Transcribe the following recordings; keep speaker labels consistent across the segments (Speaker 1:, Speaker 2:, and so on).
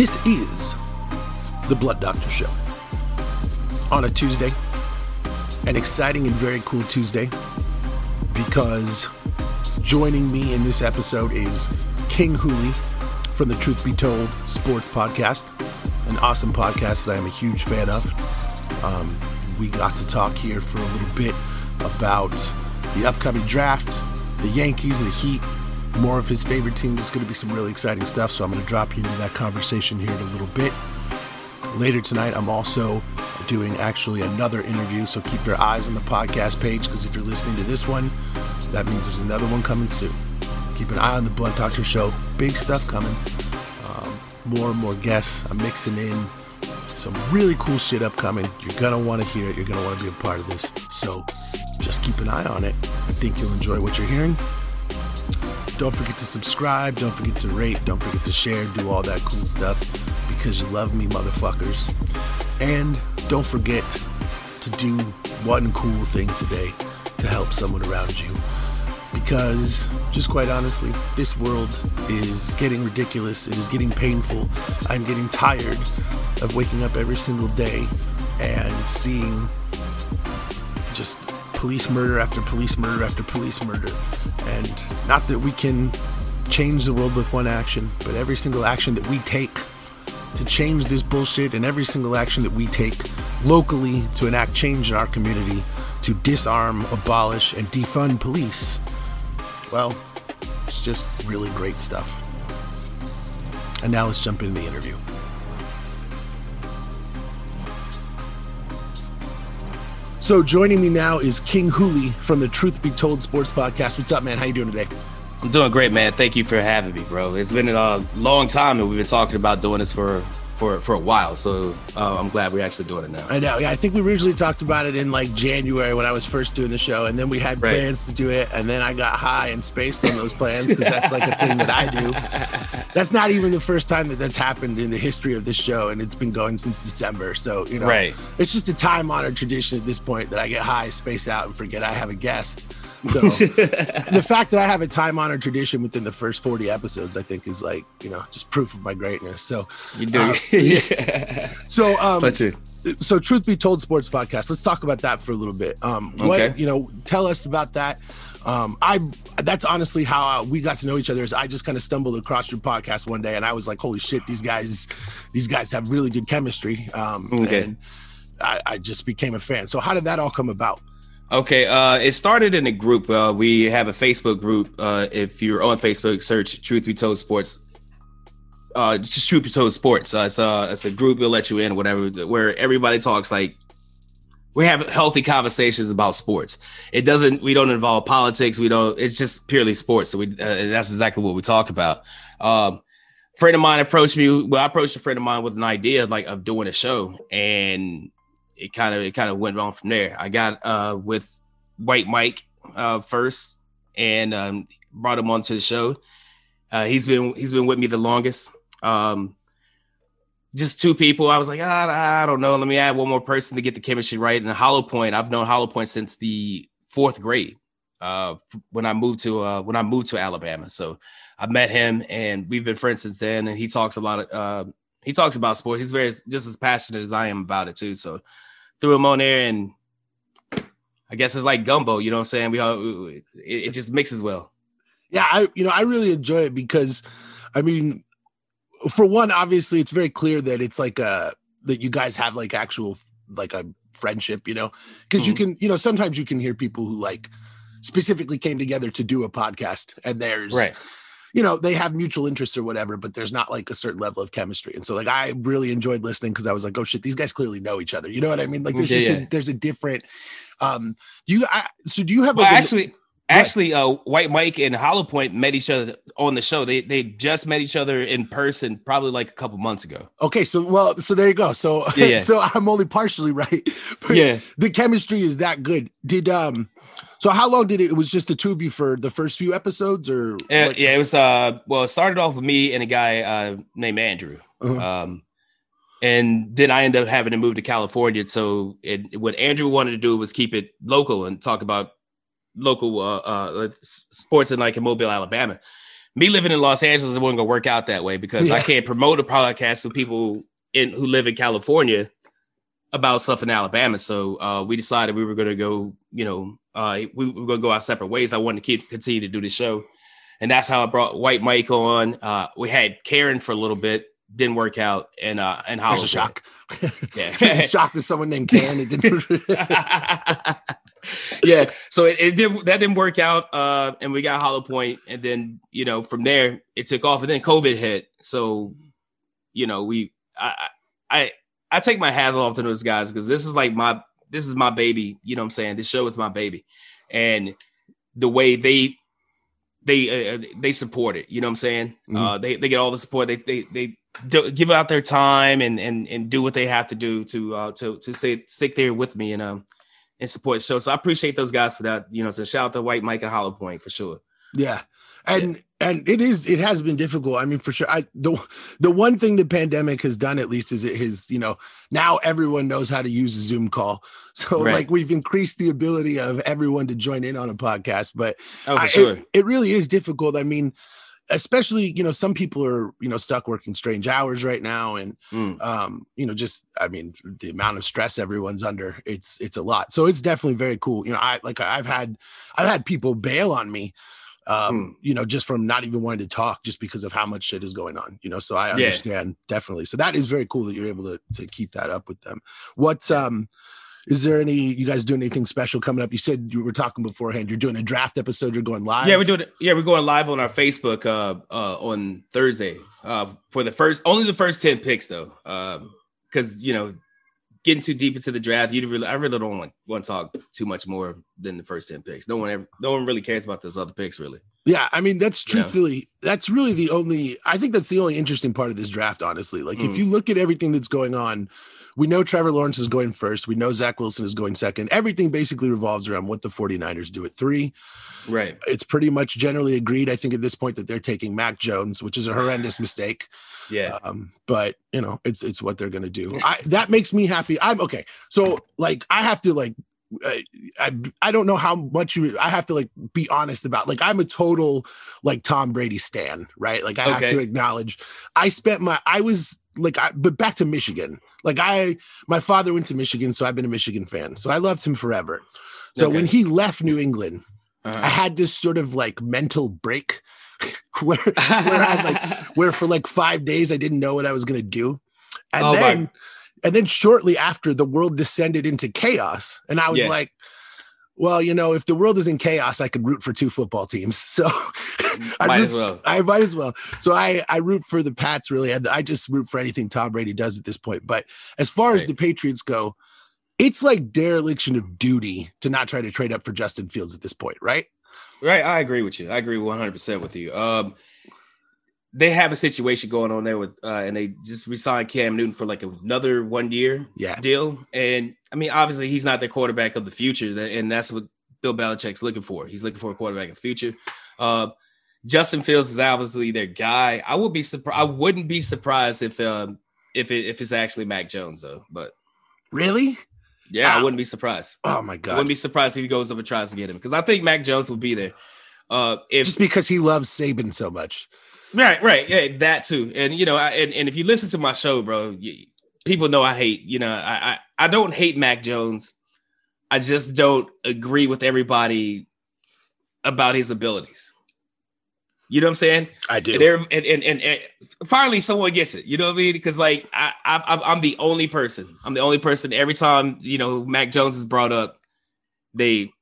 Speaker 1: This is the Blood Doctor Show on a Tuesday, an exciting and very cool Tuesday, because joining me in this episode is King Hulie from the Truth Be Told Sports Podcast, an awesome podcast that I am a huge fan of. Um, we got to talk here for a little bit about the upcoming draft, the Yankees, the Heat, more of his favorite teams. It's going to be some really exciting stuff, so I'm going to drop you into that conversation here in a little bit. Later tonight, I'm also doing actually another interview, so keep your eyes on the podcast page because if you're listening to this one, that means there's another one coming soon. Keep an eye on the Blood Doctor Show. Big stuff coming. Um, more and more guests. I'm mixing in some really cool shit upcoming. You're going to want to hear it. You're going to want to be a part of this. So just keep an eye on it. I think you'll enjoy what you're hearing. Don't forget to subscribe. Don't forget to rate. Don't forget to share. Do all that cool stuff because you love me, motherfuckers. And don't forget to do one cool thing today to help someone around you. Because, just quite honestly, this world is getting ridiculous. It is getting painful. I'm getting tired of waking up every single day and seeing just police murder after police murder after police murder. And not that we can change the world with one action, but every single action that we take to change this bullshit and every single action that we take locally to enact change in our community to disarm, abolish, and defund police, well, it's just really great stuff. And now let's jump into the interview. So joining me now is King Hulie from the Truth Be Told Sports Podcast. What's up, man? How you doing today?
Speaker 2: I'm doing great, man. Thank you for having me, bro. It's been a long time, and we've been talking about doing this for for for a while. So uh, I'm glad we're actually doing it now.
Speaker 1: I know. Yeah, I think we originally talked about it in like January when I was first doing the show, and then we had
Speaker 2: Right.
Speaker 1: plans to do it, and then I got high and spaced on those plans because that's like a thing that I do. That's not even the first time that that's happened in the history of this show, and it's been going since December. So you know,
Speaker 2: Right.
Speaker 1: it's just a time honored tradition at this point that I get high, space out, and forget I have a guest. So the fact that I have a time honored tradition within the first 40 episodes, I think is like, you know, just proof of my greatness. So,
Speaker 2: You do.
Speaker 1: Uh,
Speaker 2: yeah.
Speaker 1: so, um, so truth be told sports podcast let's talk about that for a little bit um what
Speaker 2: Okay.
Speaker 1: you know tell us about that um i that's honestly how we got to know each other is i just kind of stumbled across your podcast one day and i was like holy shit these guys these guys have really good chemistry um
Speaker 2: Okay.
Speaker 1: and I, I just became a fan so how did that all come about
Speaker 2: Okay, uh, it started in a group. Uh, we have a Facebook group. Uh, if you're on Facebook, search "Truth Be Told Sports." Uh, just "Truth Be Told Sports." Uh, it's a it's a group. We'll let you in, whatever. Where everybody talks like we have healthy conversations about sports. It doesn't. We don't involve politics. We don't. It's just purely sports. So we. Uh, that's exactly what we talk about. Um, friend of mine approached me. Well, I approached a friend of mine with an idea like of doing a show, and it kind of it kind of went on from there. I got uh with White Mike uh first and um brought him onto the show. Uh he's been he's been with me the longest. Um just two people. I was like, ah, I don't know. Let me add one more person to get the chemistry right. And Hollow Point, I've known Hollow Point since the fourth grade. Uh when I moved to uh when I moved to Alabama. So I met him and we've been friends since then. And he talks a lot of uh he talks about sports. He's very just as passionate as I am about it too. So threw him on there and I guess it's like gumbo, you know what I'm saying? We all it, it just mixes well.
Speaker 1: yeah i you know i really enjoy it because i mean for one obviously it's very clear that it's like a that you guys have like actual like a friendship you know because you
Speaker 2: Mhm.
Speaker 1: can you know sometimes you can hear people who like specifically came together to do a podcast and there's you know they have mutual interests or whatever but there's not like a certain level of chemistry. And so like i really enjoyed listening because i was like oh shit these guys clearly know each other. You know what i mean? Like there's
Speaker 2: Yeah,
Speaker 1: just
Speaker 2: yeah.
Speaker 1: A, there's a different um do you I, so do you have
Speaker 2: Well,
Speaker 1: like,
Speaker 2: actually, actually, uh, White Mike and Hollow Point met each other on the show. They they just met each other in person probably like a couple months ago.
Speaker 1: Okay, so well, so there you go. So
Speaker 2: Yeah, yeah.
Speaker 1: so I'm only partially right. But
Speaker 2: Yeah.
Speaker 1: the chemistry is that good. Did um so how long did it it was just the two of you for the first few episodes or
Speaker 2: Uh,
Speaker 1: like-
Speaker 2: yeah, it was uh well, it started off with me and a guy uh named Andrew.
Speaker 1: Uh-huh.
Speaker 2: Um and then I ended up having to move to California. So it, what Andrew wanted to do was keep it local and talk about local uh, uh sports in like in Mobile, Alabama. me living in Los Angeles, it wasn't gonna work out that way because yeah. I can't promote a podcast to people in who live in California about stuff in Alabama. So uh, we decided we were gonna go, you know, uh, we, we were gonna go our separate ways. I wanted to keep continue to do the show, and that's how I brought White Mike on. Uh, we had Karen for a little bit, didn't work out, and uh, and
Speaker 1: Hollow. Shock. Yeah, shocked that someone named Karen. It didn't.
Speaker 2: yeah, so it, it, did that didn't work out, uh, and we got Hollow Point, and then you know from there it took off, and then COVID hit. So you know we I I I take my hat off to those guys because this is like my this is my baby. You know what I'm saying? This show is my baby, and the way they they uh, they support it. You know what I'm saying? Mm-hmm. Uh, they they get all the support. They they they do, give out their time and and and do what they have to do to uh to to stay stick there with me and um and support the show. So I appreciate those guys for that. You know, so shout out to White Mike and Hollow Point for sure.
Speaker 1: Yeah. And yeah. and it is it has been difficult. I mean, for sure. I the the one thing the pandemic has done at least is it has, you know, now everyone knows how to use a Zoom call. So right. like we've increased the ability of everyone to join in on a podcast. But
Speaker 2: oh, I, sure.
Speaker 1: it, it really is difficult. I mean, especially you know some people are you know stuck working strange hours right now and mm. um you know just i mean the amount of stress everyone's under it's it's a lot so it's definitely very cool you know i like i've had i've had people bail on me um mm. you know just from not even wanting to talk just because of how much shit is going on you know so i understand yeah. definitely so that is very cool that you're able to to keep that up with them what's um is there any you guys doing anything special coming up? You said you were talking beforehand. You're doing a draft episode. You're going live.
Speaker 2: Yeah, we're doing. Yeah, we're going live on our Facebook uh, uh, on Thursday uh, for the first only the first ten picks though, because um, you know getting too deep into the draft, you really I really don't want, want to talk too much more than the first ten picks. No one ever, no one really cares about those other picks really.
Speaker 1: Yeah, I mean that's truthfully you know? that's really the only I think that's the only interesting part of this draft. Honestly, like mm. if you look at everything that's going on we know Trevor Lawrence is going first. We know Zach Wilson is going second. Everything basically revolves around what the 49ers do at three.
Speaker 2: Right.
Speaker 1: It's pretty much generally agreed, I think, at this point that they're taking Mac Jones, which is a horrendous mistake.
Speaker 2: Yeah.
Speaker 1: Um, but you know, it's it's what they're gonna do. I, that makes me happy. I'm okay. So like I have to like I I don't know how much you I have to like be honest about like I'm a total like Tom Brady stan, right? Like I okay. have to acknowledge I spent my I was like I but back to Michigan. Like I, my father went to Michigan, so I've been a Michigan fan. So I loved him forever. So okay. when he left New England, uh-huh. I had this sort of like mental break where where I like where for like five days I didn't know what I was gonna do, and oh, then my. and then shortly after the world descended into chaos, and I was yeah. like, well, you know, if the world is in chaos, I could root for two football teams. So
Speaker 2: I might root, as well.
Speaker 1: I might as well. So I I root for the Pats really. I just root for anything Tom Brady does at this point. But as far right. as the Patriots go, it's like dereliction of duty to not try to trade up for Justin Fields at this point, right?
Speaker 2: Right. I agree with you. I agree 100% with you. Um, they have a situation going on there with, uh, and they just resigned Cam Newton for like another one year
Speaker 1: yeah.
Speaker 2: deal. And I mean, obviously, he's not their quarterback of the future, and that's what Bill Belichick's looking for. He's looking for a quarterback of the future. Uh, Justin Fields is obviously their guy. I would be surprised. I wouldn't be surprised if um, if it if it's actually Mac Jones though. But
Speaker 1: really,
Speaker 2: yeah, I wouldn't be surprised.
Speaker 1: Oh my god,
Speaker 2: I wouldn't be surprised if he goes up and tries to get him because I think Mac Jones would be there. Uh, if
Speaker 1: just because he loves Saban so much.
Speaker 2: Right, right, yeah, that too. And you know, I, and, and if you listen to my show, bro, you, people know I hate. You know, I, I I don't hate Mac Jones. I just don't agree with everybody about his abilities. You know what I'm saying?
Speaker 1: I do.
Speaker 2: And, and, and, and, and finally, someone gets it. You know what I mean? Because like I, I, I'm the only person. I'm the only person. Every time you know Mac Jones is brought up, they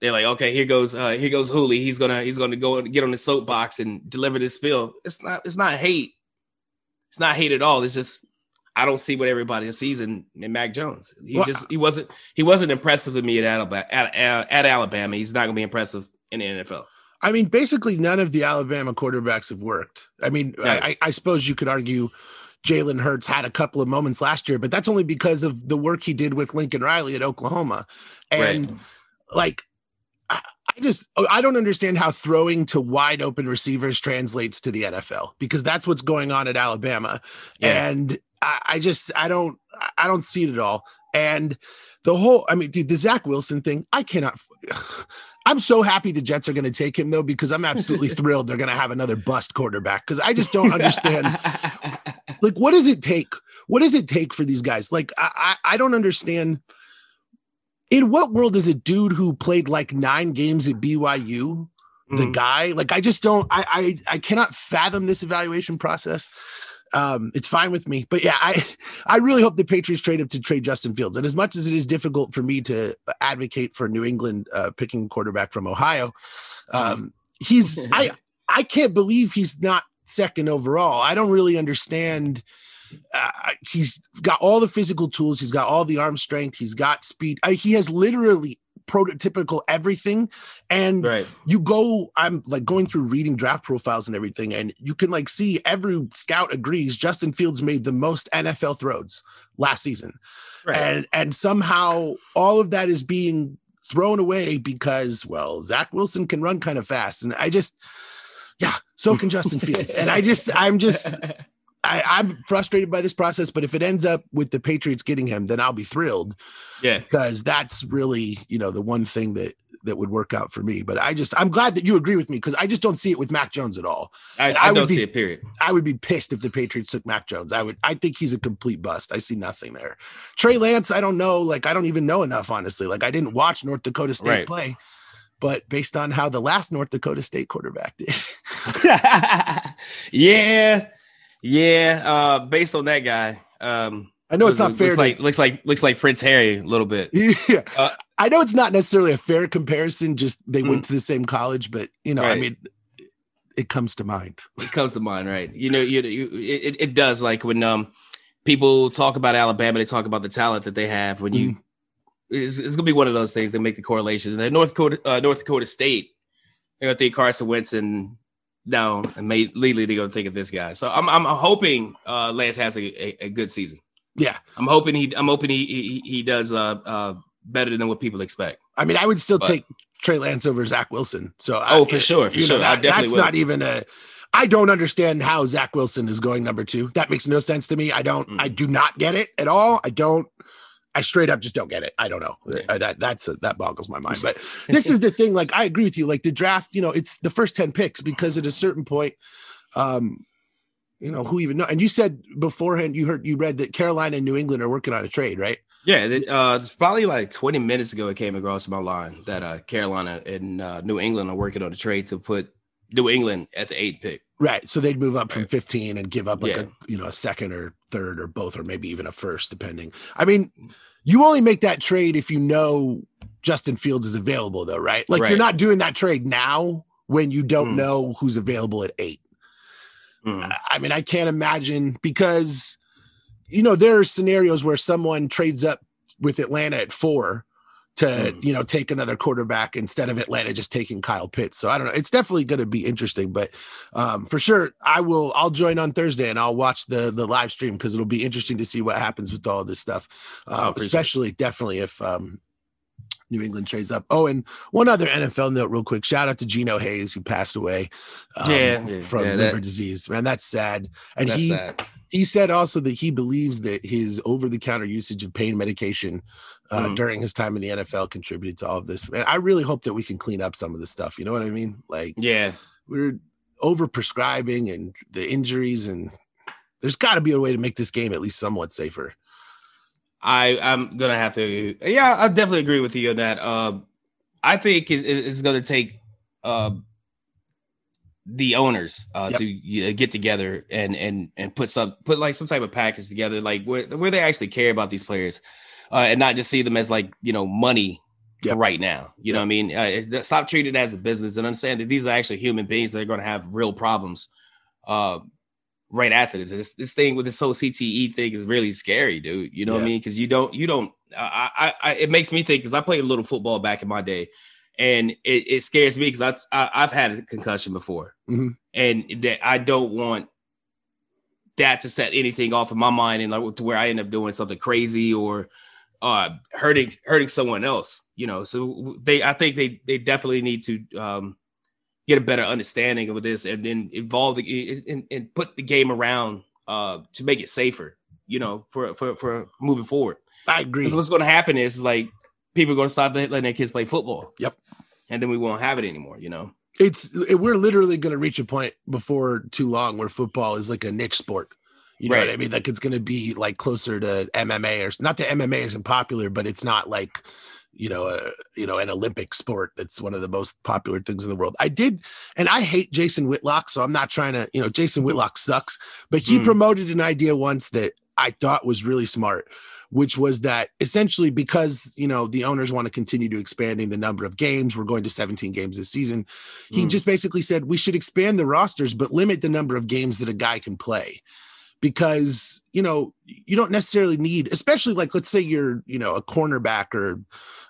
Speaker 2: they're like, okay, here goes uh here goes Hulie. He's gonna he's gonna go get on the soapbox and deliver this spill. It's not it's not hate. It's not hate at all. It's just I don't see what everybody sees in, in Mac Jones. He well, just he wasn't he wasn't impressive to me at Alabama at, at Alabama. He's not gonna be impressive in the NFL.
Speaker 1: I mean, basically, none of the Alabama quarterbacks have worked. I mean, yeah. I, I, suppose you could argue Jalen Hurts had a couple of moments last year, but that's only because of the work he did with Lincoln Riley at Oklahoma. And right. like, I, I just I don't understand how throwing to wide open receivers translates to the NFL because that's what's going on at Alabama. Yeah. And I, I just I don't I don't see it at all. And the whole, I mean, dude, the Zach Wilson thing, I cannot. I'm so happy the Jets are going to take him though because I'm absolutely thrilled they're going to have another bust quarterback because I just don't understand. like, what does it take? What does it take for these guys? Like, I, I I don't understand. In what world is a dude who played like nine games at BYU the
Speaker 2: Mhm.
Speaker 1: guy? Like, I just don't. I I I cannot fathom this evaluation process. Um, it's fine with me, but yeah, I I really hope the Patriots trade up to trade Justin Fields. And as much as it is difficult for me to advocate for New England uh, picking a quarterback from Ohio, um, he's I I can't believe he's not second overall. I don't really understand. Uh, he's got all the physical tools. He's got all the arm strength. He's got speed. I, he has literally prototypical everything. And
Speaker 2: Right.
Speaker 1: you go, I'm like going through reading draft profiles and everything, and you can like see every scout agrees Justin Fields made the most NFL throws last season.
Speaker 2: Right.
Speaker 1: And and somehow all of that is being thrown away because, well, Zach Wilson can run kind of fast. And I just, yeah, so can Justin Fields. And I just, I'm just, I, I'm frustrated by this process, but if it ends up with the Patriots getting him, then I'll be thrilled
Speaker 2: yeah.
Speaker 1: because that's really, you know, the one thing that that would work out for me. But I just, I'm glad that you agree with me because I just don't see it with Mac Jones at all.
Speaker 2: I, I,
Speaker 1: I
Speaker 2: don't
Speaker 1: be-
Speaker 2: see it. Period.
Speaker 1: I would be pissed if the Patriots took Mac Jones. I would, I think he's a complete bust. I see nothing there. Trey Lance, I don't know. Like, I don't even know enough, honestly. Like, I didn't watch North Dakota State
Speaker 2: Right.
Speaker 1: play, but based on how the last North Dakota State quarterback did,
Speaker 2: yeah, yeah. Uh, based on that guy, um,
Speaker 1: I know it's not fair.
Speaker 2: Looks
Speaker 1: to-
Speaker 2: like looks like looks like Prince Harry a little bit.
Speaker 1: yeah.
Speaker 2: Uh,
Speaker 1: I know it's not necessarily a fair comparison, just they went to the same college, but you know, I
Speaker 2: Mm.
Speaker 1: Mean, it comes to mind.
Speaker 2: It comes to mind, right? You know, you, you it, it does. Like when um people talk about Alabama, they talk about the talent that they have. When you, it's, it's gonna be one of those things that make the correlation. And North Dakota, uh, North Dakota State, they're gonna think Carson Wentz and down and made gonna think of this guy. So I'm I'm hoping uh Lance has a, a, a good season.
Speaker 1: Yeah.
Speaker 2: I'm hoping he I'm hoping he he, he does uh uh better than what people expect.
Speaker 1: I mean, I would still
Speaker 2: But-
Speaker 1: take Trey Lance over Zach Wilson. So,
Speaker 2: Oh,
Speaker 1: I,
Speaker 2: for sure, for
Speaker 1: you know,
Speaker 2: sure. I
Speaker 1: that-
Speaker 2: definitely
Speaker 1: that's
Speaker 2: will.
Speaker 1: not even a. I don't understand how Zach Wilson is going number two. That makes no sense to me. I don't.
Speaker 2: Mm.
Speaker 1: I do not get it at all. I don't. I straight up just don't get it. I don't know.
Speaker 2: Yeah.
Speaker 1: Uh, That that's that boggles my mind. But this is the thing. Like I agree with you. Like the draft, you know, it's the first ten picks because at a certain point, um, you know, who even know? And you said beforehand, you heard, you read that Carolina and New England are working on a trade, right?
Speaker 2: Yeah, uh, it's probably like 20 minutes ago it came across my line that uh, Carolina and uh, New England are working on a trade to put New England at the eighth pick.
Speaker 1: Right. So they'd move up from
Speaker 2: 15
Speaker 1: and give up like
Speaker 2: Yeah.
Speaker 1: a you know a second or third or both or maybe even a first, depending. I mean, you only make that trade if you know Justin Fields is available, though, right? Like you're not doing that trade now when you don't
Speaker 2: Mm.
Speaker 1: know who's available at eight. I- I mean, I can't imagine because you know there are scenarios where someone trades up with Atlanta at four to
Speaker 2: Mm.
Speaker 1: you know take another quarterback instead of Atlanta just taking Kyle Pitts. So I don't know. It's definitely going to be interesting, but um, for sure I will. I'll join on Thursday and I'll watch the the live stream because it'll be interesting to see what happens with all this stuff, uh,
Speaker 2: appreciate it.
Speaker 1: especially definitely if. Um, New England trades up. Oh, and one other NFL note, real quick. Shout out to Geno Hayes, who passed away um,
Speaker 2: Yeah, yeah,
Speaker 1: from
Speaker 2: yeah,
Speaker 1: liver
Speaker 2: that-
Speaker 1: disease. Man, that's sad. And
Speaker 2: That's
Speaker 1: he
Speaker 2: sad.
Speaker 1: He said also that he believes that his over-the-counter usage of pain medication uh,
Speaker 2: Mhm.
Speaker 1: during his time in the NFL contributed to all of this. And I really hope that we can clean up some of this stuff. You know what I mean? Like
Speaker 2: Yeah,
Speaker 1: we're over prescribing and the injuries, and there's got to be a way to make this game at least somewhat safer.
Speaker 2: I I'm gonna have to. Yeah, I definitely agree with you on that. Uh, I think it, it- it's gonna take uh, the owners uh,
Speaker 1: Yep.
Speaker 2: to uh, get together and and and put some put like some type of package together, like where where they actually care about these players, uh, and not just see them as like you know money.
Speaker 1: Yep.
Speaker 2: right now, you know what I mean. Uh, stop treating it as a business and understand that these are actually human beings that are going to have real problems. Uh, right after this. this, this thing with this whole CTE thing is really scary, dude. You know what I mean? Because you don't, you don't. I, I, I, it makes me think because I played a little football back in my day, and it, it scares me because I, I, I've had a concussion before,
Speaker 1: Mhm.
Speaker 2: and that I don't want that to set anything off in my mind and like to where I end up doing something crazy or uh hurting hurting someone else you know so they i think they they definitely need to um get a better understanding of this and then involve the, and, and put the game around uh to make it safer you know for for for moving forward
Speaker 1: I agree.
Speaker 2: what's going to happen is like people are going to stop letting their kids play football
Speaker 1: Yep.
Speaker 2: and then we won't have it anymore. You know,
Speaker 1: it's we're literally going to reach a point before too long where football is like a niche sport. You know right. what I mean? Like it's going to be like closer to MMA or not that MMA isn't popular, but it's not like you know a you know an Olympic sport that's one of the most popular things in the world. I did, and I hate Jason Whitlock, so I'm not trying to you know Jason Whitlock sucks, but he mm. promoted an idea once that I thought was really smart, which was that essentially because you know the owners want to continue to expanding the number of games, we're going to 17 games this season. He mm. just basically said we should expand the rosters, but limit the number of games that a guy can play because you know you don't necessarily need especially like let's say you're you know a cornerback or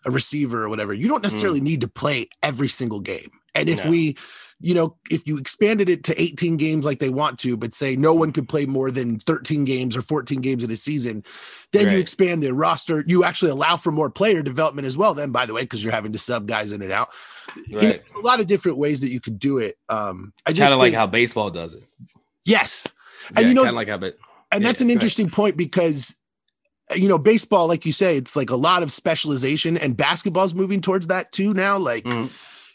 Speaker 1: a receiver or whatever you don't necessarily mm. need to play every single game and if no. we you know if you expanded it to 18 games like they want to but say no one could play more than 13 games or 14 games in a season then right. you expand the roster you actually allow for more player development as well then by the way because you're having to sub guys in and out right. a lot of different ways that you could do it um i just
Speaker 2: kind of like how baseball does it
Speaker 1: yes
Speaker 2: and yeah, you know, like how, but
Speaker 1: and yeah, that's an interesting point because you know baseball like you say it's like a lot of specialization and basketball's moving towards that too now like mm-hmm.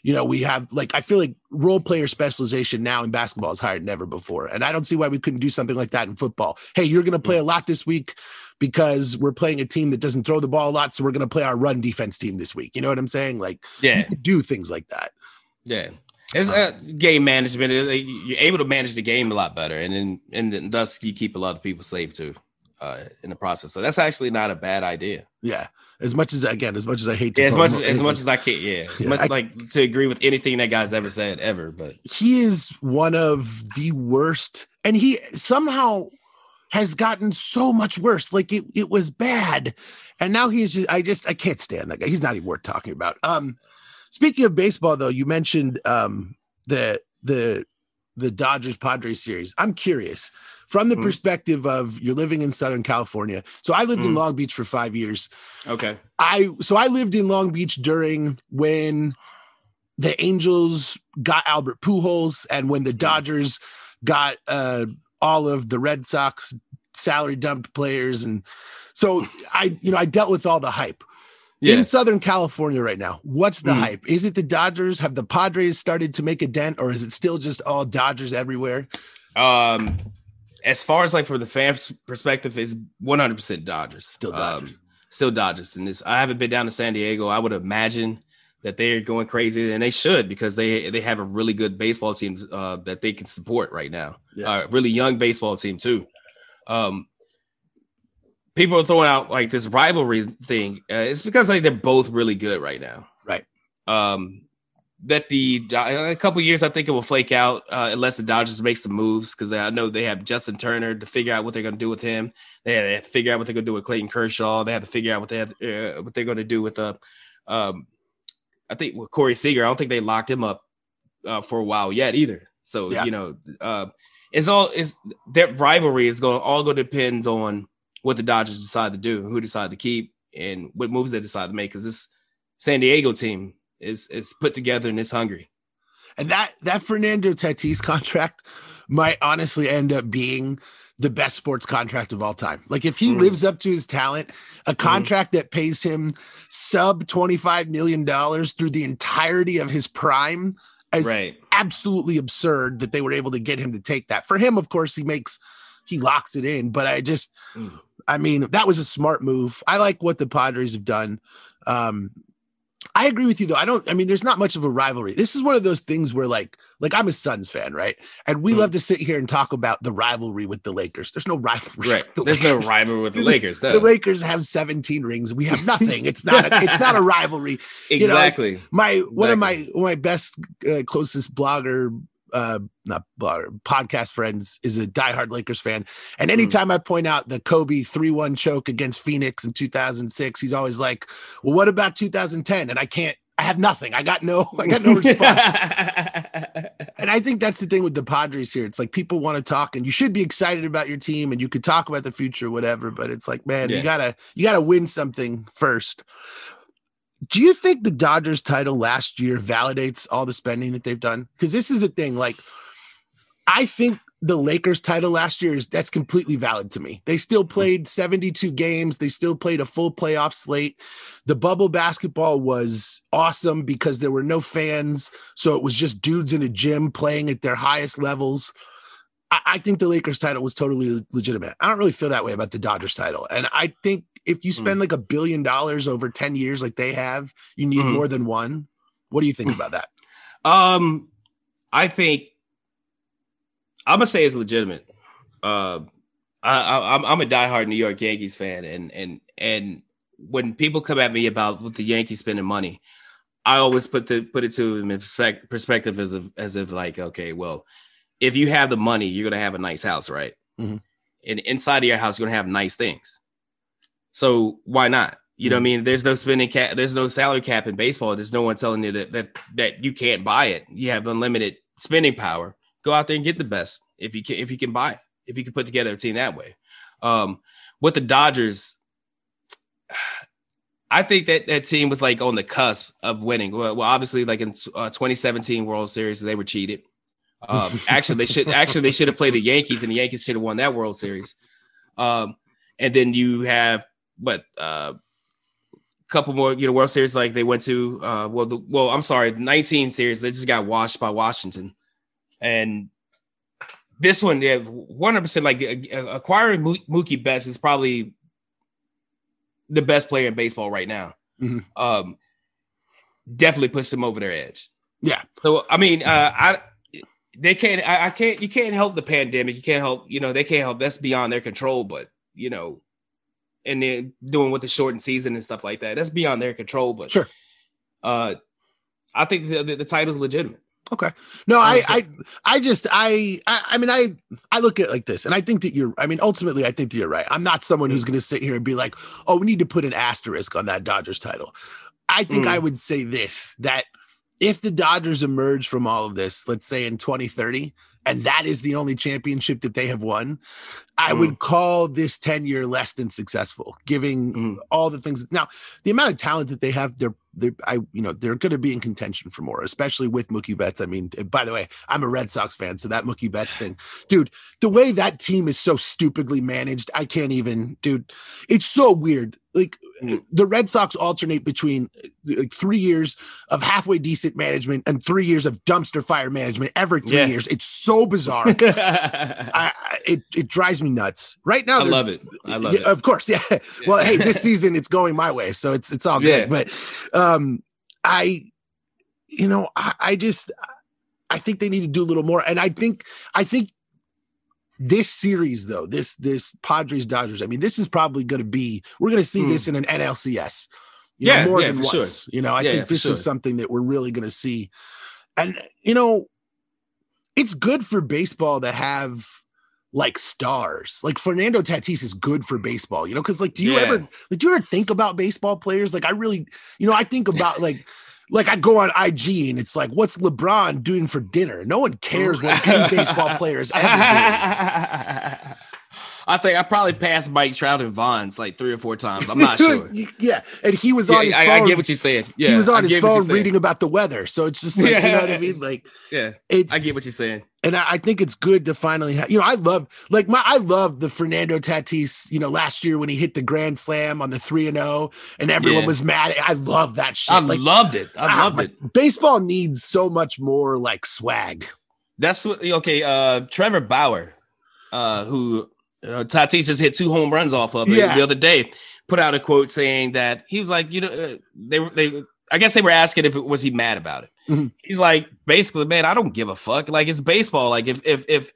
Speaker 1: You know we have like i feel like role player specialization now in basketball is higher than ever before and i don't see why we couldn't do something like that in football hey you're going to play a lot this week because we're playing a team that doesn't throw the ball a lot so we're going to play our run defense team this week you know what i'm saying like
Speaker 2: yeah
Speaker 1: do things like that
Speaker 2: yeah it's a game management. You're able to manage the game a lot better, and then and then thus you keep a lot of people safe too uh, in the process. So that's actually not a bad idea.
Speaker 1: Yeah. As much as again, as much as I hate to
Speaker 2: yeah, as much as, as much as I can, yeah, yeah much, I, like to agree with anything that guy's ever said ever, but
Speaker 1: he is one of the worst, and he somehow has gotten so much worse. Like it, it was bad, and now he's just I just I can't stand that guy. He's not even worth talking about. Um, Speaking of baseball, though, you mentioned um, the the the Dodgers Padres series. I'm curious from the mm. perspective of you're living in Southern California. So I lived mm. in Long Beach for five years.
Speaker 2: Okay.
Speaker 1: I so I lived in Long Beach during when the Angels got Albert Pujols and when the mm. Dodgers got uh, all of the Red Sox salary dumped players and so I you know I dealt with all the hype yeah. in Southern California right now. What's the mm. hype? Is it the Dodgers? Have the Padres started to make a dent, or is it still just all Dodgers everywhere?
Speaker 2: Um, as far as like from the fans' perspective, it's 100 percent Dodgers.
Speaker 1: Still Dodgers. Um,
Speaker 2: still Dodgers. And this, I haven't been down to San Diego. I would imagine that they're going crazy, and they should because they they have a really good baseball team uh, that they can support right now. Yeah. Uh, really young baseball team too. Um, people are throwing out like this rivalry thing. Uh, it's because like they're both really good right now.
Speaker 1: Right.
Speaker 2: Um, that the a couple years I think it will flake out uh, unless the Dodgers make some moves because I know they have Justin Turner to figure out what they're going to do with him. They have to figure out what they're going to do with Clayton Kershaw. They have to figure out what they have, uh, what they're going to do with the. Uh, um, I think with Corey Seager, I don't think they locked him up uh, for a while yet either. So yeah. you know, uh, it's all is that rivalry is going all going to depend on what the Dodgers decide to do, who decide to keep, and what moves they decide to make. Because this San Diego team is is put together and it's hungry.
Speaker 1: And that that Fernando Tatis contract might honestly end up being the best sports contract of all time. Like if he mm. lives up to his talent, a mm-hmm. contract mm. that pays him sub $25 million through the entirety of his prime is right. absolutely absurd that they were able to get him to take that. For him, of course, he makes he locks it in, but I just mm. I mean, that was a smart move. I like what the Padres have done. Um, I agree with you though. I don't. I mean, there's not much of a rivalry. This is one of those things where, like, like I'm a Suns fan, right? And we mm. love to sit here and talk about the rivalry with the Lakers. There's no rivalry.
Speaker 2: Right. The there's Lakers. no rivalry with the Lakers.
Speaker 1: The, the Lakers have 17 rings. We have nothing. It's not. A, it's not a rivalry.
Speaker 2: Exactly. You know,
Speaker 1: my exactly. one of my one of my best uh, closest blogger uh not uh, podcast friends is a diehard Lakers fan. And hmm. anytime mm. I point out the Kobe 3-1 choke against Phoenix in 2006, he's always like, "Well, what about 2010?" And I can't I have nothing. I got no I got no response. and I think that's the thing with the Padres here. It's like people want to talk and you should be excited about your team and you could talk about the future whatever, but it's like, man, yeah. you got to you got to win something first. Do you think the Dodgers title last year validates all the spending that they've done? Because this is a thing. Like, I think the Lakers title last year is that's completely valid to me. They still played 72 games, they still played a full playoff slate. The bubble basketball was awesome because there were no fans, so it was just dudes in a gym playing at their highest levels. I, I think the Lakers title was totally legitimate. I don't really feel that way about the Dodgers title. And I think if you spend like a billion dollars over 10 years like they have, you need
Speaker 2: Mhm.
Speaker 1: more than one. What do you think about that?
Speaker 2: Um, I think I'm gonna say it's legitimate. Uh, I, I, I'm I'm a diehard New York Yankees fan, and and and when people come at me about with the Yankees spending money, I always put the put it to them in perspective as if as if like, okay, well, if you have the money, you're gonna have a nice house, right?
Speaker 1: Mhm.
Speaker 2: And inside of your house, you're gonna have nice things. So why not? You know what I mean? There's no spending cap, there's no salary cap in baseball. There's no one telling you that that that you can't buy it. You have unlimited spending power. Go out there and get the best if you can if you can buy it, if you can put together a team that way. Um, with the Dodgers, I think that that team was like on the cusp of winning. Well, well obviously, like in uh, 2017 World Series, they were cheated. Um, actually, they should actually they should have played the Yankees, and the Yankees should have won that World Series. Um, and then you have what uh, couple more, you know, World Series like they went to. Uh, well, the well, I'm sorry, the 19 series they just got washed by Washington, and this one, yeah, 100 percent like uh, acquiring Mookie Betts is probably the best player in baseball right now.
Speaker 1: Mhm.
Speaker 2: Um, definitely pushed them over their edge.
Speaker 1: Yeah.
Speaker 2: So I mean, uh, I they can't. I, I can't. You can't help the pandemic. You can't help. You know, they can't help. That's beyond their control. But you know, and then doing with the shortened season and stuff like that, that's beyond their control. But
Speaker 1: Sure.
Speaker 2: uh, I think the, the, the title's legitimate.
Speaker 1: Okay. No, I, I, I just, I, I, I mean, I, I look at it like this, and I think that you're. I mean, ultimately, I think that you're right. I'm not someone who's going to sit here and be like, "Oh, we need to put an asterisk on that Dodgers title." I think
Speaker 2: Mm.
Speaker 1: I would say this: that if the Dodgers emerge from all of this, let's say in 2030, and that is the only championship that they have won, I
Speaker 2: Mm.
Speaker 1: would call this 10 year less than successful, giving
Speaker 2: Mm.
Speaker 1: all the things. Now, the amount of talent that they have, they're, they're, I, you know, they're going to be in contention for more, especially with Mookie Betts. I mean, by the way, I'm a Red Sox fan, so that Mookie Betts thing, dude, the way that team is so stupidly managed, I can't even, dude, it's so weird. Like
Speaker 2: Mm.
Speaker 1: the Red Sox alternate between like three years of halfway decent management and three years of dumpster fire management every three
Speaker 2: Yeah.
Speaker 1: years. It's so bizarre.
Speaker 2: I
Speaker 1: I, I it it drives me nuts. Right now, they're-
Speaker 2: love it. I love
Speaker 1: yeah,
Speaker 2: it.
Speaker 1: Of course, yeah. Well, hey, this season it's going my way, so it's it's all good.
Speaker 2: Yeah.
Speaker 1: But um, I, you know, I, I just I think they need to do a little more, and I think I think this series though this this Padres Dodgers. I mean, this is probably going to be we're going to see
Speaker 2: Hmm.
Speaker 1: this in an NLCS. You know,
Speaker 2: Yeah,
Speaker 1: more
Speaker 2: yeah,
Speaker 1: than once.
Speaker 2: sure.
Speaker 1: You know, I
Speaker 2: Yeah,
Speaker 1: think
Speaker 2: yeah,
Speaker 1: this is something that we're really going to see, and you know, it's good for baseball to have like stars. Like Fernando Tatis is good for baseball, you know, because like, do you
Speaker 2: Yeah.
Speaker 1: ever like, do you ever think about baseball players? Like, I really, you know, I think about like. Like I go on IG and it's like, what's LeBron doing for dinner? No one cares what any baseball player is ever doing.
Speaker 2: I think I probably passed Mike Trout and Vons like three or four times. I'm not sure.
Speaker 1: yeah, and he was
Speaker 2: Yeah,
Speaker 1: on his
Speaker 2: I,
Speaker 1: phone.
Speaker 2: I get what you're saying. Yeah,
Speaker 1: he was
Speaker 2: I
Speaker 1: on his
Speaker 2: what you're
Speaker 1: phone reading about the weather. So it's just like, you know what I
Speaker 2: Yeah.
Speaker 1: mean? Like
Speaker 2: Yeah,
Speaker 1: it's
Speaker 2: I get what you're saying.
Speaker 1: And I, I think it's good to finally have you know i love like my i love the fernando tatis you know last year when he hit the grand slam on the 3 and 0 and everyone
Speaker 2: Yeah.
Speaker 1: was mad i love that shit
Speaker 2: I
Speaker 1: like
Speaker 2: loved it. I
Speaker 1: ah,
Speaker 2: loved it.
Speaker 1: baseball needs so much more like swag
Speaker 2: That's what. Okay, uh, Trevor Bauer, uh, who uh, Tatis just hit two home runs off of
Speaker 1: Yeah.
Speaker 2: the other day, put out a quote saying that he was like, you know, uh, they were they. I guess they were asking if it was he mad about it.
Speaker 1: Mhm.
Speaker 2: He's like, basically, man, I don't give a fuck. Like it's baseball. Like if if if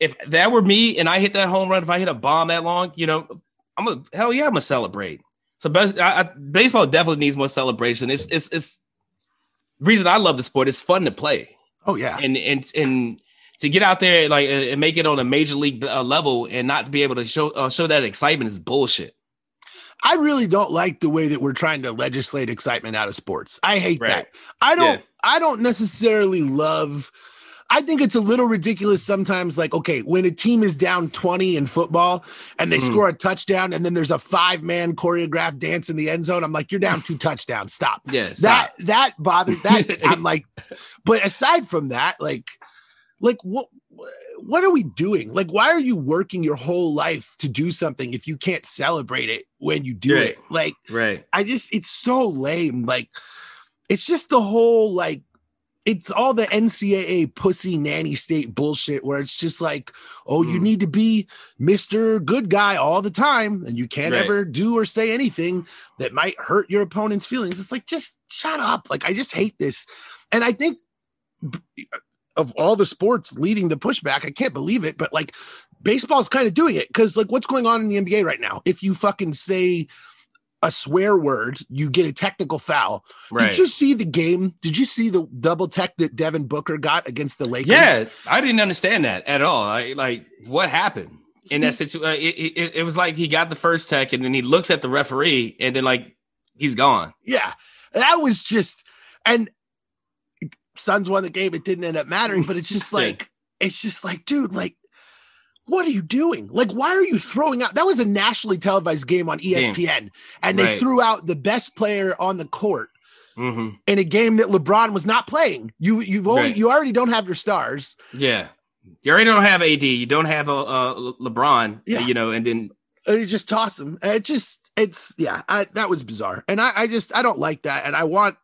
Speaker 2: if that were me and I hit that home run, if I hit a bomb that long, you know, I'm a hell yeah, I'm gonna celebrate. So I, I, baseball definitely needs more celebration. It's it's it's reason I love the sport. It's fun to play
Speaker 1: oh yeah
Speaker 2: and and and to get out there like and make it on a major league uh, level and not to be able to show uh, show that excitement is bullshit.
Speaker 1: I really don't like the way that we're trying to legislate excitement out of sports i hate
Speaker 2: Right.
Speaker 1: that i don't
Speaker 2: Yeah.
Speaker 1: i don't necessarily love I think it's a little ridiculous sometimes. Like, okay, when a team is down 20 in football and they
Speaker 2: Mhm.
Speaker 1: score a touchdown and then there's a five man choreographed dance in the end zone, I'm like, you're down two touchdowns. Stop.
Speaker 2: Yeah,
Speaker 1: That that bothered that. I'm like, but aside from that, like, like what what are we doing? Like, why are you working your whole life to do something if you can't celebrate it when you do
Speaker 2: Right.
Speaker 1: it? Like,
Speaker 2: Right.
Speaker 1: I just, it's so lame. Like, it's just the whole, like, it's all the NCAA pussy nanny state bullshit where it's just like, oh, you
Speaker 2: Mm.
Speaker 1: need to be Mr. Good Guy all the time and you can't
Speaker 2: Right.
Speaker 1: ever do or say anything that might hurt your opponent's feelings. It's like, just shut up. Like, I just hate this. And I think of all the sports leading the pushback, I can't believe it, but like baseball's kind of doing it because like what's going on in the NBA right now? If you fucking say a swear word, you get a technical foul.
Speaker 2: Right.
Speaker 1: Did you see the game? Did you see the double tech that Devin Booker got against the Lakers?
Speaker 2: Yeah, I didn't understand that at all. I, like, what happened in that situation? Uh, it, it, it was like he got the first tech, and then he looks at the referee, and then like he's gone.
Speaker 1: Yeah. That was just and Suns won the game. It didn't end up mattering, but it's just
Speaker 2: Yeah.
Speaker 1: like it's just like, dude, like what are you doing? Like, why are you throwing out? That was a nationally televised game on ESPN, and they
Speaker 2: Right.
Speaker 1: threw out the best player on the court
Speaker 2: hmm
Speaker 1: in a game that LeBron was not playing. You you've only
Speaker 2: Right.
Speaker 1: you already don't have your stars.
Speaker 2: Yeah, you already don't have AD. You don't have a, uh LeBron.
Speaker 1: Yeah.
Speaker 2: you know, and then
Speaker 1: And you just toss them. It just it's yeah, I, that was bizarre, and I I just I don't like that, and I want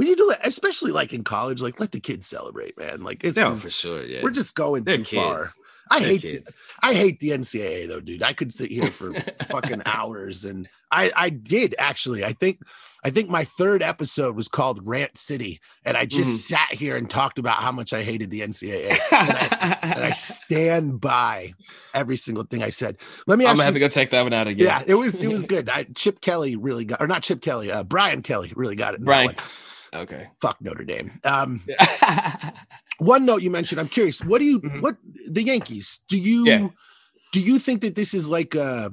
Speaker 1: we need to let, especially like in college, like let the kids celebrate, man. Like it's
Speaker 2: no, for sure. Yeah,
Speaker 1: we're just going
Speaker 2: They're
Speaker 1: too
Speaker 2: kids.
Speaker 1: far. I
Speaker 2: They're
Speaker 1: hate
Speaker 2: kids.
Speaker 1: I hate the NCAA though, dude. I could sit here for fucking hours, and I I did actually. I think I think my third episode was called Rant City, and I just
Speaker 2: Mm-hmm.
Speaker 1: sat here and talked about how much I hated the NCAA, and I stand by every single thing I said. Let me
Speaker 2: I'm gonna have to go check that one out again.
Speaker 1: Yeah, it was it was good. I, Chip Kelly really got, or not Chip Kelly, uh, Brian Kelly really got it.
Speaker 2: Brian. Okay.
Speaker 1: fuck Notre Dame. Um, one note you mentioned, I'm curious. What do you
Speaker 2: Mhm.
Speaker 1: what the Yankees? Do you
Speaker 2: Yeah.
Speaker 1: do you think that this is like a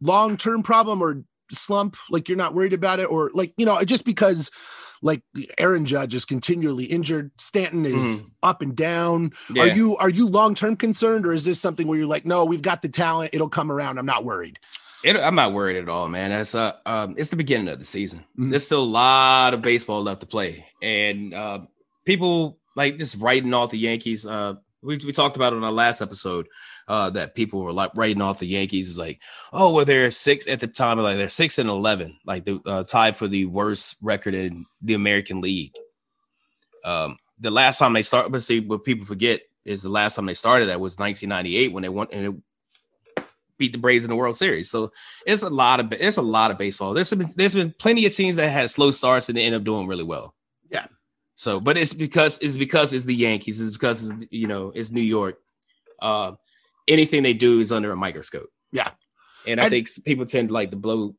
Speaker 1: long term problem or slump? Like you're not worried about it, or like you know, just because like Aaron Judge is continually injured, Stanton is up and down.
Speaker 2: Mm-hmm. yeah.
Speaker 1: Are you are you long term concerned, or is this something where you're like, no, we've got the talent, it'll come around. I'm not worried.
Speaker 2: It, I'm not worried at all, man. That's uh, um, it's the beginning of the season.
Speaker 1: Mhm.
Speaker 2: There's still a lot of baseball left to play, and uh, people like just writing off the Yankees. Uh, we we talked about it on our last episode uh, that people were like writing off the Yankees is like, oh, well, they're six at the time, like they're six and eleven, like the uh, tied for the worst record in the American League. Um, the last time they started, but see, what people forget is the last time they started that was 1998 when they won and it beat the Braves in the World Series. So it's a lot of it's a lot of baseball. There's been there's been plenty of teams that had slow starts and they end up doing really well.
Speaker 1: Yeah.
Speaker 2: So, but it's because it's because it's the Yankees. It's because it's you know it's New York. Uh, anything they do is under a microscope.
Speaker 1: Yeah.
Speaker 2: And I
Speaker 1: And-
Speaker 2: think people tend to like to blow,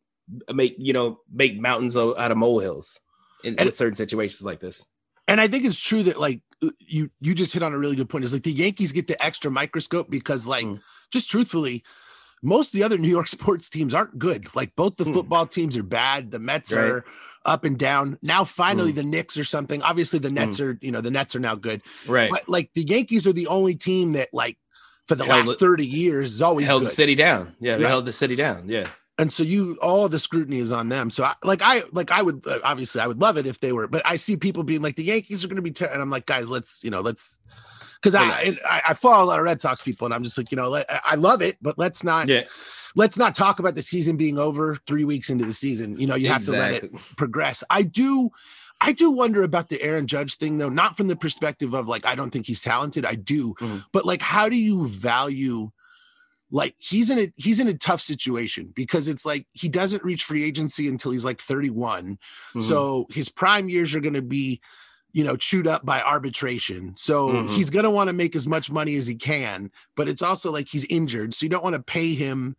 Speaker 2: make you know make mountains out of molehills in,
Speaker 1: And-
Speaker 2: in certain situations like this.
Speaker 1: And I think it's true that like you you just hit on a really good point. Is like the Yankees get the extra microscope because like
Speaker 2: Mm.
Speaker 1: just truthfully, most of the other New York sports teams aren't good. Like both the
Speaker 2: Mm.
Speaker 1: football teams are bad. The Mets
Speaker 2: Right.
Speaker 1: are up and down. Now finally the Knicks or something. Obviously the Nets are you know the Nets are now good.
Speaker 2: Right.
Speaker 1: But like the Yankees are the only team that like for the
Speaker 2: Held
Speaker 1: last 30 years is always
Speaker 2: held
Speaker 1: good.
Speaker 2: the city down. Yeah, they
Speaker 1: Right.
Speaker 2: held the city down. Yeah.
Speaker 1: and so you all the scrutiny is on them so I, like i like i would uh, obviously i would love it if they were but i see people being like the yankees are going to be ter-, and i'm like guys let's you know let's because I. I i follow a lot of red sox people and i'm just like you know let, I- love it but let's not
Speaker 2: Yeah.
Speaker 1: let's not talk about the season being over three weeks into the season you know you have to let it progress i do I do wonder about the Aaron Judge thing, though, not from the perspective of like, I don't think he's talented. I do,
Speaker 2: Mhm.
Speaker 1: but like, how do you value like he's in a he's in a tough situation because it's like he doesn't reach free agency until he's like 31
Speaker 2: Mhm.
Speaker 1: so his prime years are going to be you know chewed up by arbitration. So
Speaker 2: Mhm.
Speaker 1: he's going to want to make as much money as he can but it's also like he's injured so you don't want to pay him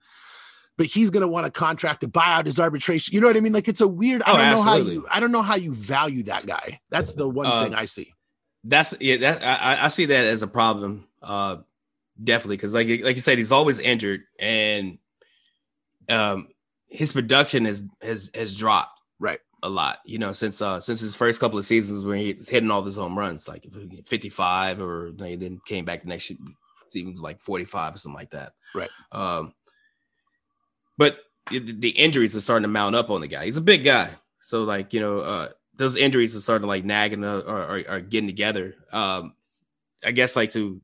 Speaker 1: but he's going to want a contract to buy out his arbitration. You know what i mean? Like it's a weird i
Speaker 2: Oh,
Speaker 1: don't know how you i don't know how you value that guy. That's the one
Speaker 2: Uh,
Speaker 1: thing i see.
Speaker 2: that's yeah that I, I- I see that as a problem uh definitely because like like you said he's always injured and um his production has has has dropped a lot you know since uh since his first couple of seasons when he's hitting all his home runs like 55 or they then came back the next year, even like 45 or something like that
Speaker 1: Right.
Speaker 2: um but it- the injuries are starting to mount up on the guy he's a big guy so like you know uh those injuries are starting to like nagging or, or, or getting together um i guess like to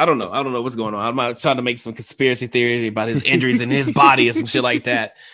Speaker 2: I don't know. I don't know what's going on. I'm not trying to make some conspiracy theory about his injuries in his body or some shit like that.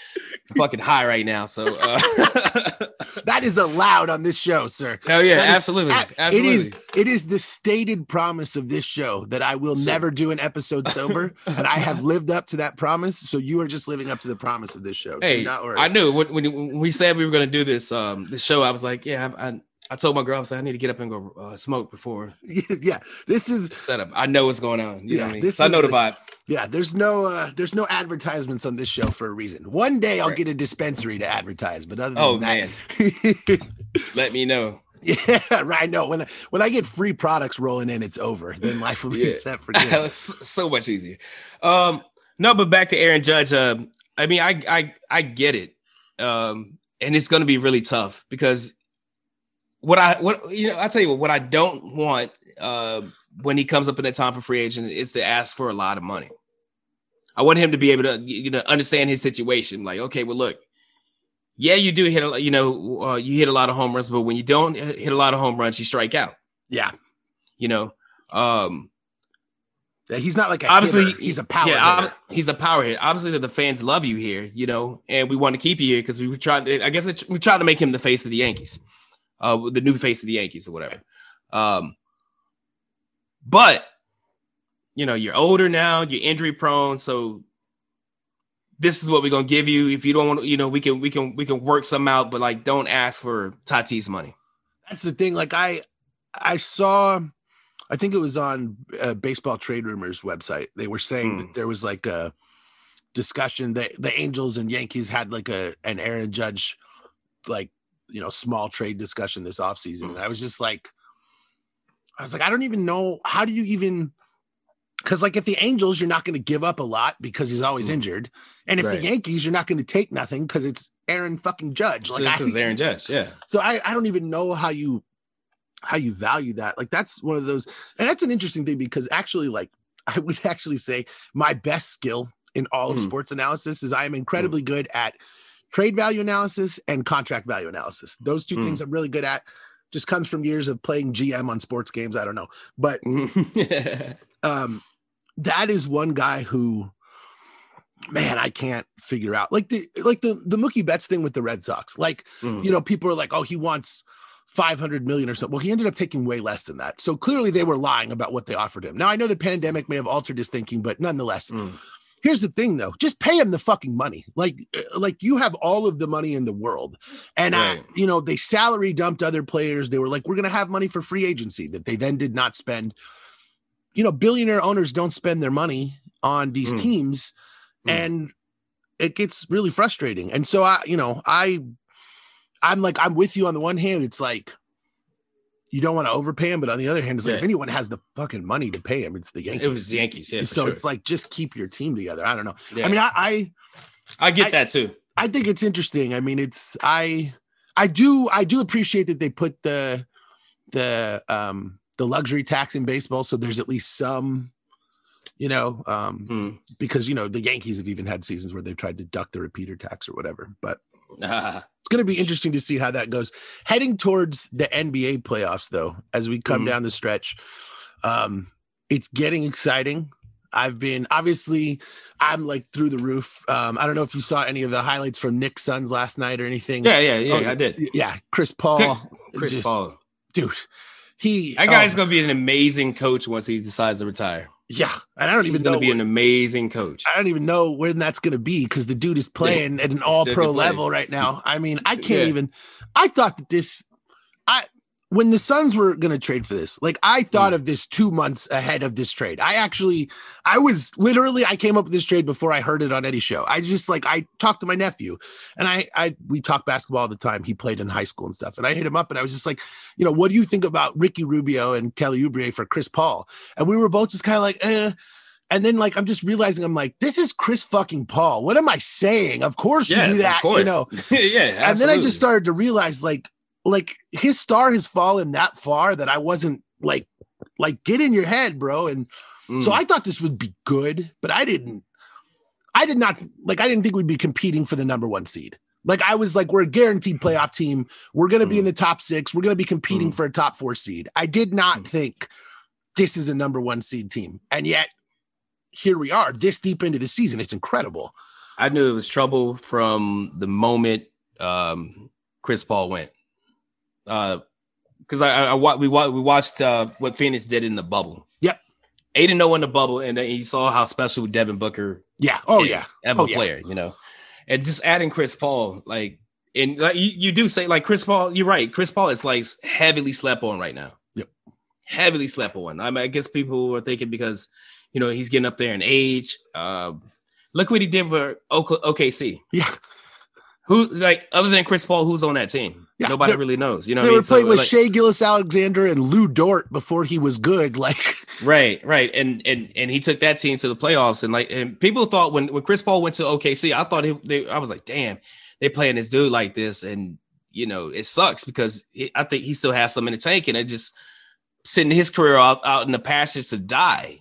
Speaker 2: fucking high right now. So uh,
Speaker 1: that is allowed on this show, sir.
Speaker 2: Hell yeah,
Speaker 1: That
Speaker 2: absolutely, absolutely.
Speaker 1: It is it is the stated promise of this show that I will
Speaker 2: Sure.
Speaker 1: never do an episode sober, and I have lived up to that promise. So you are just living up to the promise of this show.
Speaker 2: Hey. I knew when, when when we said we were going to do this um this show. I was like, yeah, I, I, I told my girl I was like, I need to get up and go uh, smoke before
Speaker 1: yeah, this is
Speaker 2: setup. I know what's going on. You know
Speaker 1: Yeah,
Speaker 2: what I mean?
Speaker 1: this
Speaker 2: So I know the,
Speaker 1: the-
Speaker 2: vibe.
Speaker 1: yeah. There's no uh there's no advertisements on this show for a reason. One day I'll
Speaker 2: Right.
Speaker 1: get a dispensary to advertise, but other than
Speaker 2: Oh
Speaker 1: that,
Speaker 2: man, let me know.
Speaker 1: yeah, right. Know when I, when I get free products rolling in, it's over. Then life will be
Speaker 2: Yeah.
Speaker 1: set for good.
Speaker 2: So much easier. Um, no, but back to Aaron Judge. Um, I mean, I I I get it. Um, and it's going to be really tough because what I what you know, I tell you what, what I don't want uh, when he comes up in the time for free agent is to ask for a lot of money. I want him to be able to you know understand his situation. Like, okay, well, look, yeah, you do hit a you know uh, you hit a lot of home runs, but when you don't hit a lot of home runs, you strike out.
Speaker 1: yeah.
Speaker 2: You know, um,
Speaker 1: Yeah, He's not like a
Speaker 2: obviously
Speaker 1: hitter. he's a power
Speaker 2: yeah,
Speaker 1: hitter.
Speaker 2: he's a power hit. Obviously, that the fans love you here, you know, and we want to keep you here because we were trying to. I guess it, we tried to make him the face of the Yankees, uh, the new face of the Yankees or whatever. Um, but you know, you're older now, you're injury prone, so this is what we're gonna give you. If you don't want, to, you know, we can we can we can work some out, but like, don't ask for Tatis money.
Speaker 1: That's the thing. Like I, I saw, I think it was on uh, Baseball Trade Rumors website. They were saying
Speaker 2: Hmm.
Speaker 1: that there was like a discussion that the Angels and Yankees had like a an Aaron Judge, like you know, small trade discussion this offseason. and I was just like, I was like, I don't even know how do you even. Because like if the Angels, you're not going to give up a lot because he's always
Speaker 2: Hmm.
Speaker 1: injured, and if
Speaker 2: Right.
Speaker 1: the Yankees, you're not going to take nothing because it's Aaron fucking Judge. Like
Speaker 2: Because Aaron Judge, yeah.
Speaker 1: so I, I don't even know how you how you value that. Like that's one of those, and that's an interesting thing because actually, like I would actually say my best skill in all of
Speaker 2: Mhm.
Speaker 1: sports analysis is I am incredibly good at trade value analysis and contract value analysis. Those two
Speaker 2: Mm.
Speaker 1: things I'm really good at. Just comes from years of playing GM on sports games. I don't know, but um that is one guy who man i can't figure out like the like the the mookie betts thing with the red sox like
Speaker 2: Mm.
Speaker 1: you know people are like oh he wants 500 million or something well he ended up taking way less than that so clearly they were lying about what they offered him now i know the pandemic may have altered his thinking but nonetheless
Speaker 2: Mm.
Speaker 1: Here's the thing though. Just pay him the fucking money. Like uh, like you have all of the money in the world. And I, you know they salary dumped other players. They were like we're gonna have money for free agency that they then did not spend. You know billionaire owners don't spend their money on these
Speaker 2: Mm.
Speaker 1: teams
Speaker 2: Mm.
Speaker 1: and it gets really frustrating. And so i you know i i'm like i'm with you on the one hand. It's like you don't want to overpay him but on the other hand it's like if anyone has the fucking money to pay him it's the yankees
Speaker 2: It was the Yankees, yeah.
Speaker 1: so
Speaker 2: sure.
Speaker 1: it's like just keep your team together i don't know
Speaker 2: Yeah.
Speaker 1: i mean I, I
Speaker 2: I get
Speaker 1: I-
Speaker 2: that too.
Speaker 1: I think it's interesting. I mean, it's I I do I do appreciate that they put the the um the luxury tax in baseball so there's at least some you know um
Speaker 2: Mm.
Speaker 1: because you know the Yankees have even had seasons where they've tried to duck the repeater tax or whatever. But going to be interesting to see how that goes. Heading towards the NBA playoffs though, as we come
Speaker 2: Mhm.
Speaker 1: down the stretch, um it's getting exciting. I've been obviously I'm like through the roof. Um, I don't know if you saw any of the highlights from Knicks Suns last night or anything.
Speaker 2: yeah, yeah, yeah.
Speaker 1: Oh,
Speaker 2: I did.
Speaker 1: Yeah, Chris Paul.
Speaker 2: Chris
Speaker 1: just,
Speaker 2: Paul.
Speaker 1: dude. He
Speaker 2: That guy's
Speaker 1: oh,
Speaker 2: gonna be an amazing coach once he decides to retire.
Speaker 1: Yeah, and I don't
Speaker 2: He's
Speaker 1: even know.
Speaker 2: be an amazing coach.
Speaker 1: I don't even know when that's going to be because the dude is playing at an all pro level right now. I mean, I can't
Speaker 2: Yeah.
Speaker 1: even. I thought that this, I when the Suns were going to trade for this, like I thought
Speaker 2: Mm.
Speaker 1: of this two months ahead of this trade. I actually, I was literally, I came up with this trade before I heard it on Eddie's show. I just like I talked to my nephew, and I, I we talk basketball all the time. He played in high school and stuff, and I hit him up, and I was just like, you know, what do you think about Ricky Rubio and Kelly Oubre for Chris Paul? And we were both just kind of like, eh. And then like I'm just realizing I'm like, this is Chris fucking Paul. What am I saying? Of course you
Speaker 2: Yes,
Speaker 1: do that, you know.
Speaker 2: yeah,
Speaker 1: And then I just started to realize like like his star has fallen that far that I wasn't like like get in your head, bro. And
Speaker 2: Mm.
Speaker 1: so I thought this would be good, but I didn't I did not like I didn't think we'd be competing for the number one seed. Like I was like, we're a guaranteed playoff team. We're gonna be in the top six. We're gonna be competing
Speaker 2: Mm.
Speaker 1: for a top four seed. I did not
Speaker 2: Mm.
Speaker 1: think this is a number one seed team. And yet here we are this deep into the season. It's incredible.
Speaker 2: I knew it was trouble from the moment um, Chris Paul went. Uh, because I, I, I, we we watched uh, what Phoenix did in the bubble.
Speaker 1: Yep,
Speaker 2: eight and zero in the bubble, and then you saw how special Devin Booker.
Speaker 1: Yeah. Oh yeah.
Speaker 2: As
Speaker 1: oh,
Speaker 2: a player, yeah. you know, and just adding Chris Paul, like, and like you, you do say, like Chris Paul, you're right. Chris Paul is like heavily slept on right now.
Speaker 1: Yep.
Speaker 2: Heavily slept on. I mean, I guess people are thinking because you know he's getting up there in age. Uh, look what he did for OKC.
Speaker 1: Yeah.
Speaker 2: Who like other than Chris Paul, who's on that team? Yeah, Nobody really knows. You know,
Speaker 1: they were
Speaker 2: mean?
Speaker 1: playing so, with like, Shai Gilgeous-Alexander and Lou Dort before he was good. Like,
Speaker 2: right, right, and and and he took that team to the playoffs. And like, and people thought when when Chris Paul went to OKC, I thought he, they, I was like, damn, they playing this dude like this, and you know, it sucks because he, I think he still has some in the tank, and it just sitting his career out out in the pastures to die.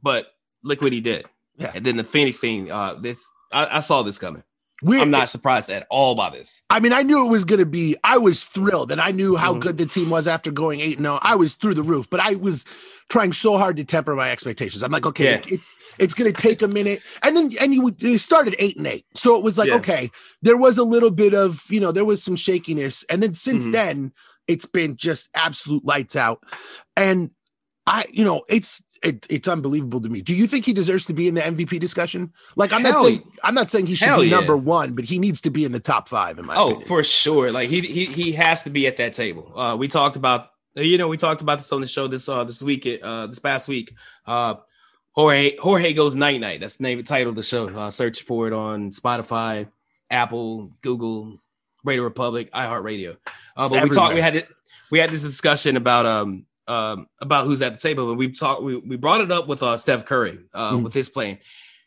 Speaker 2: But look what he did.
Speaker 1: Yeah.
Speaker 2: And then the Phoenix thing, uh, this I, I saw this coming. We're, I'm not surprised at all by this.
Speaker 1: I mean, I knew it was going to be. I was thrilled, and I knew how mm-hmm. good the team was after going eight. No, I was through the roof, but I was trying so hard to temper my expectations. I'm like, okay, yeah. it's it's going to take a minute, and then and you they started eight and eight, so it was like, yeah. okay, there was a little bit of you know there was some shakiness, and then since mm-hmm. then it's been just absolute lights out, and I you know it's it, it's unbelievable to me. Do you think he deserves to be in the MVP discussion? Like I'm Hell, not saying I'm not saying he should be yeah. number one, but he needs to be in the top five. In my oh, opinion.
Speaker 2: for sure. Like he he he has to be at that table. Uh, we talked about you know we talked about this on the show this uh this week uh this past week. Uh, Jorge Jorge goes night night. That's the name title of the show. Uh, search for it on Spotify, Apple, Google, Radio Republic, iHeartRadio. Uh, but we talked. We had it. We had this discussion about um um, about who's at the table, and we talked. We, we brought it up with uh, Steph Curry uh, mm. with his playing,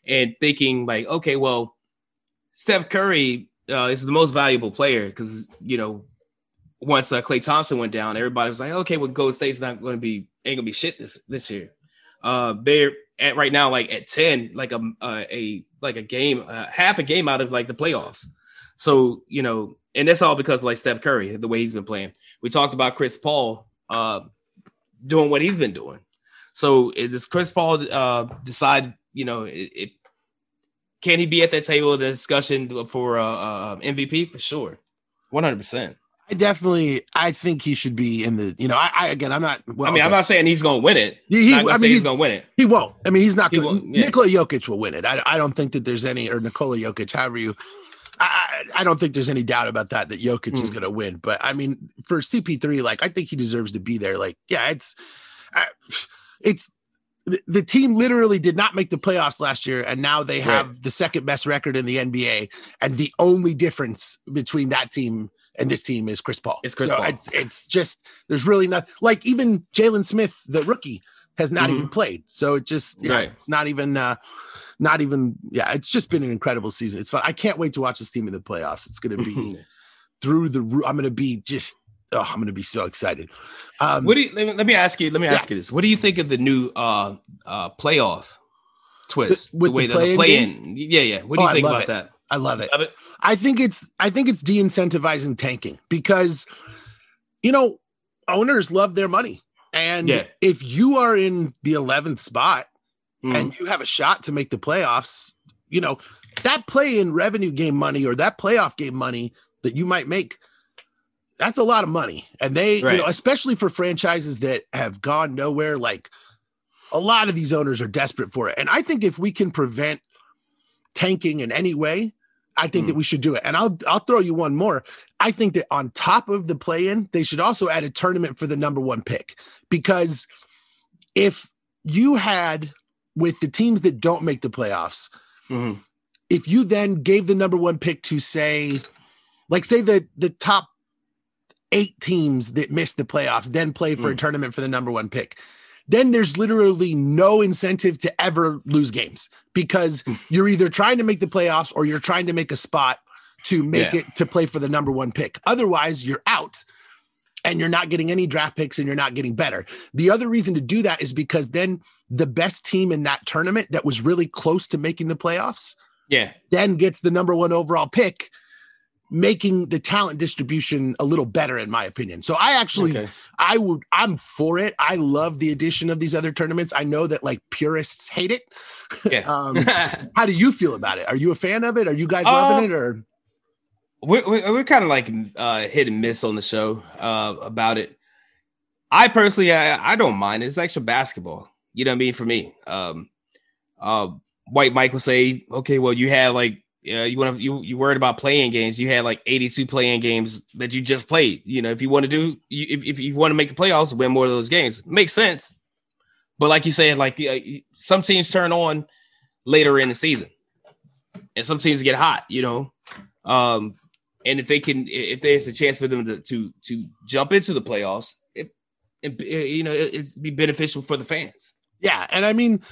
Speaker 2: and thinking like, okay, well, Steph Curry uh, is the most valuable player because you know once uh, Klay Thompson went down, everybody was like, okay, well, Golden State's not going to be ain't gonna be shit this this year. Uh, they're at right now like at ten, like a uh, a like a game, uh, half a game out of like the playoffs. So you know, and that's all because like Steph Curry, the way he's been playing. We talked about Chris Paul. Uh, doing what he's been doing. So does Chris Paul uh, decide, you know, it, it, can he be at that table of the discussion for uh, uh, MVP for sure, one hundred percent.
Speaker 1: I definitely, I think he should be in the. You know, I, I again, I'm not.
Speaker 2: Well, I mean, okay. I'm not saying he's going to win it. He, he I mean, he's going to win it.
Speaker 1: He won't. I mean, he's not going. to yeah. Nikola Jokic will win it. I, I don't think that there's any or Nikola Jokic, however you. I, I don't think there's any doubt about that that Jokic mm. is hmm. going to win. But I mean, for CP3, like I think he deserves to be there. Like, yeah, it's it's the team literally did not make the playoffs last year, and now they have right. the second best record in the NBA. And the only difference between that team and this team is Chris Paul.
Speaker 2: It's Chris so Paul.
Speaker 1: It's, it's, just there's really not like even Jalen Smith, the rookie, has not mm-hmm. even played. So it just yeah, right. it's not even uh not even yeah, it's just been an incredible season. It's fun. I can't wait to watch this team in the playoffs. It's gonna be through the roof. I'm gonna be just oh, I'm gonna be so excited.
Speaker 2: Um, what do you, let, me, let me ask you? Let me ask you this: What do you think of the new uh uh playoff twist?
Speaker 1: The, with the way the, the play in?
Speaker 2: Yeah, yeah. What do oh, you think about
Speaker 1: it.
Speaker 2: that?
Speaker 1: I love it. love it. I think it's I think it's de-incentivizing tanking because you know owners love their money. And yeah. if you are in the 11th spot mm. and you have a shot to make the playoffs, you know, that play in revenue game money or that playoff game money that you might make that's a lot of money. And they, right. you know, especially for franchises that have gone nowhere, like a lot of these owners are desperate for it. And I think if we can prevent tanking in any way, I think mm. that we should do it. And I'll I'll throw you one more. I think that on top of the play-in, they should also add a tournament for the number one pick. Because if you had with the teams that don't make the playoffs, mm-hmm. if you then gave the number one pick to say, like say the the top eight teams that missed the playoffs then play for mm. a tournament for the number one pick. Then there's literally no incentive to ever lose games because hmm. you're either trying to make the playoffs or you're trying to make a spot to make yeah. it to play for the number one pick. Otherwise, you're out and you're not getting any draft picks and you're not getting better. The other reason to do that is because then the best team in that tournament that was really close to making the playoffs,
Speaker 2: yeah,
Speaker 1: then gets the number one overall pick making the talent distribution a little better in my opinion. So I actually okay. I would I'm for it. I love the addition of these other tournaments. I know that like purists hate it. Yeah. um, how do you feel about it? Are you a fan of it? Are you guys loving um, it or
Speaker 2: we're, we're, kind of like uh, hit and miss on the show uh, about it. I personally, I, I don't mind. It's extra basketball. You know what I mean? For me, um, uh, White Mike will say, okay, well, you had like yeah, you want to you you worried about playing games. You had like 82 playing games that you just played. You know, if you want to do you, if, if you want to make the playoffs, win more of those games, makes sense. But like you said, like uh, some teams turn on later in the season, and some teams get hot. You know, um, and if they can, if there's a chance for them to to, to jump into the playoffs, it, it, you know, it, it's be beneficial for the fans.
Speaker 1: Yeah, and I mean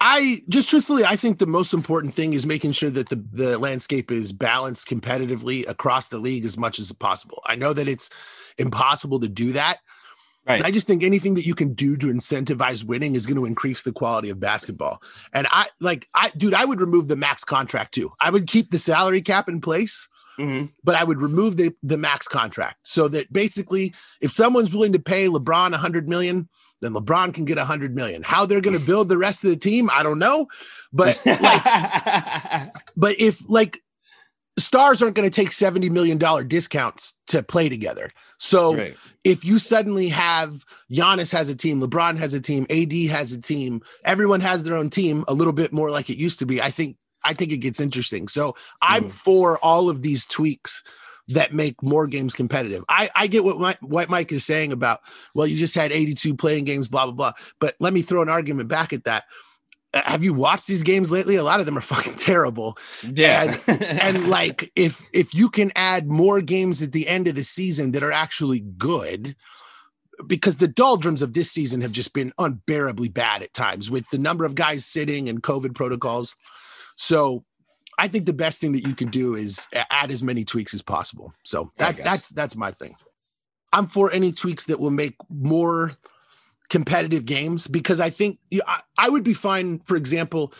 Speaker 1: I just truthfully, I think the most important thing is making sure that the, the landscape is balanced competitively across the league as much as possible. I know that it's impossible to do that. Right. I just think anything that you can do to incentivize winning is going to increase the quality of basketball. And I like, I, dude, I would remove the max contract too. I would keep the salary cap in place, mm-hmm. but I would remove the, the max contract so that basically, if someone's willing to pay LeBron a hundred million, then LeBron can get a hundred million. How they're going to build the rest of the team, I don't know. But like, but if like stars aren't going to take $70 million discounts to play together. So right. if you suddenly have Giannis has a team, LeBron has a team, AD has a team, everyone has their own team a little bit more like it used to be. I think I think it gets interesting. So I'm mm. for all of these tweaks that make more games competitive. I, I get what my, what Mike is saying about, well, you just had 82 playing games, blah, blah, blah. But let me throw an argument back at that. Uh, have you watched these games lately? A lot of them are fucking terrible.
Speaker 2: Yeah.
Speaker 1: And, and like if if you can add more games at the end of the season that are actually good, because the doldrums of this season have just been unbearably bad at times with the number of guys sitting and COVID protocols. So I think the best thing that you can do is add as many tweaks as possible. So that that's that's my thing. I'm for any tweaks that will make more competitive games because I think I, I would be fine. For example,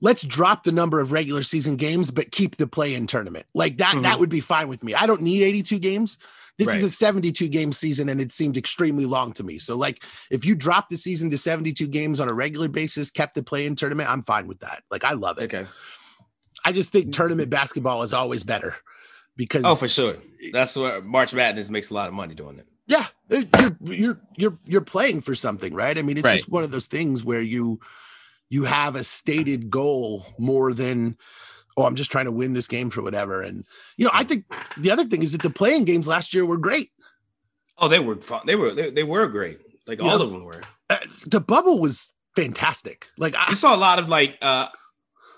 Speaker 1: let's drop the number of regular season games, but keep the play in tournament like that. Mm-hmm. That would be fine with me. I don't need 82 games. This right. is a 72 game season and it seemed extremely long to me. So, like, if you drop the season to 72 games on a regular basis, kept the play in tournament, I'm fine with that. Like, I love it.
Speaker 2: Okay.
Speaker 1: I just think tournament basketball is always better because
Speaker 2: oh, for sure, that's where March Madness makes a lot of money doing it.
Speaker 1: Yeah, you're you're you're you're playing for something, right? I mean, it's right. just one of those things where you you have a stated goal more than oh, I'm just trying to win this game for whatever. And you know, I think the other thing is that the playing games last year were great.
Speaker 2: Oh, they were fun. They were they, they were great. Like you all know, of them were.
Speaker 1: Uh, the bubble was fantastic. Like
Speaker 2: I saw a lot of like uh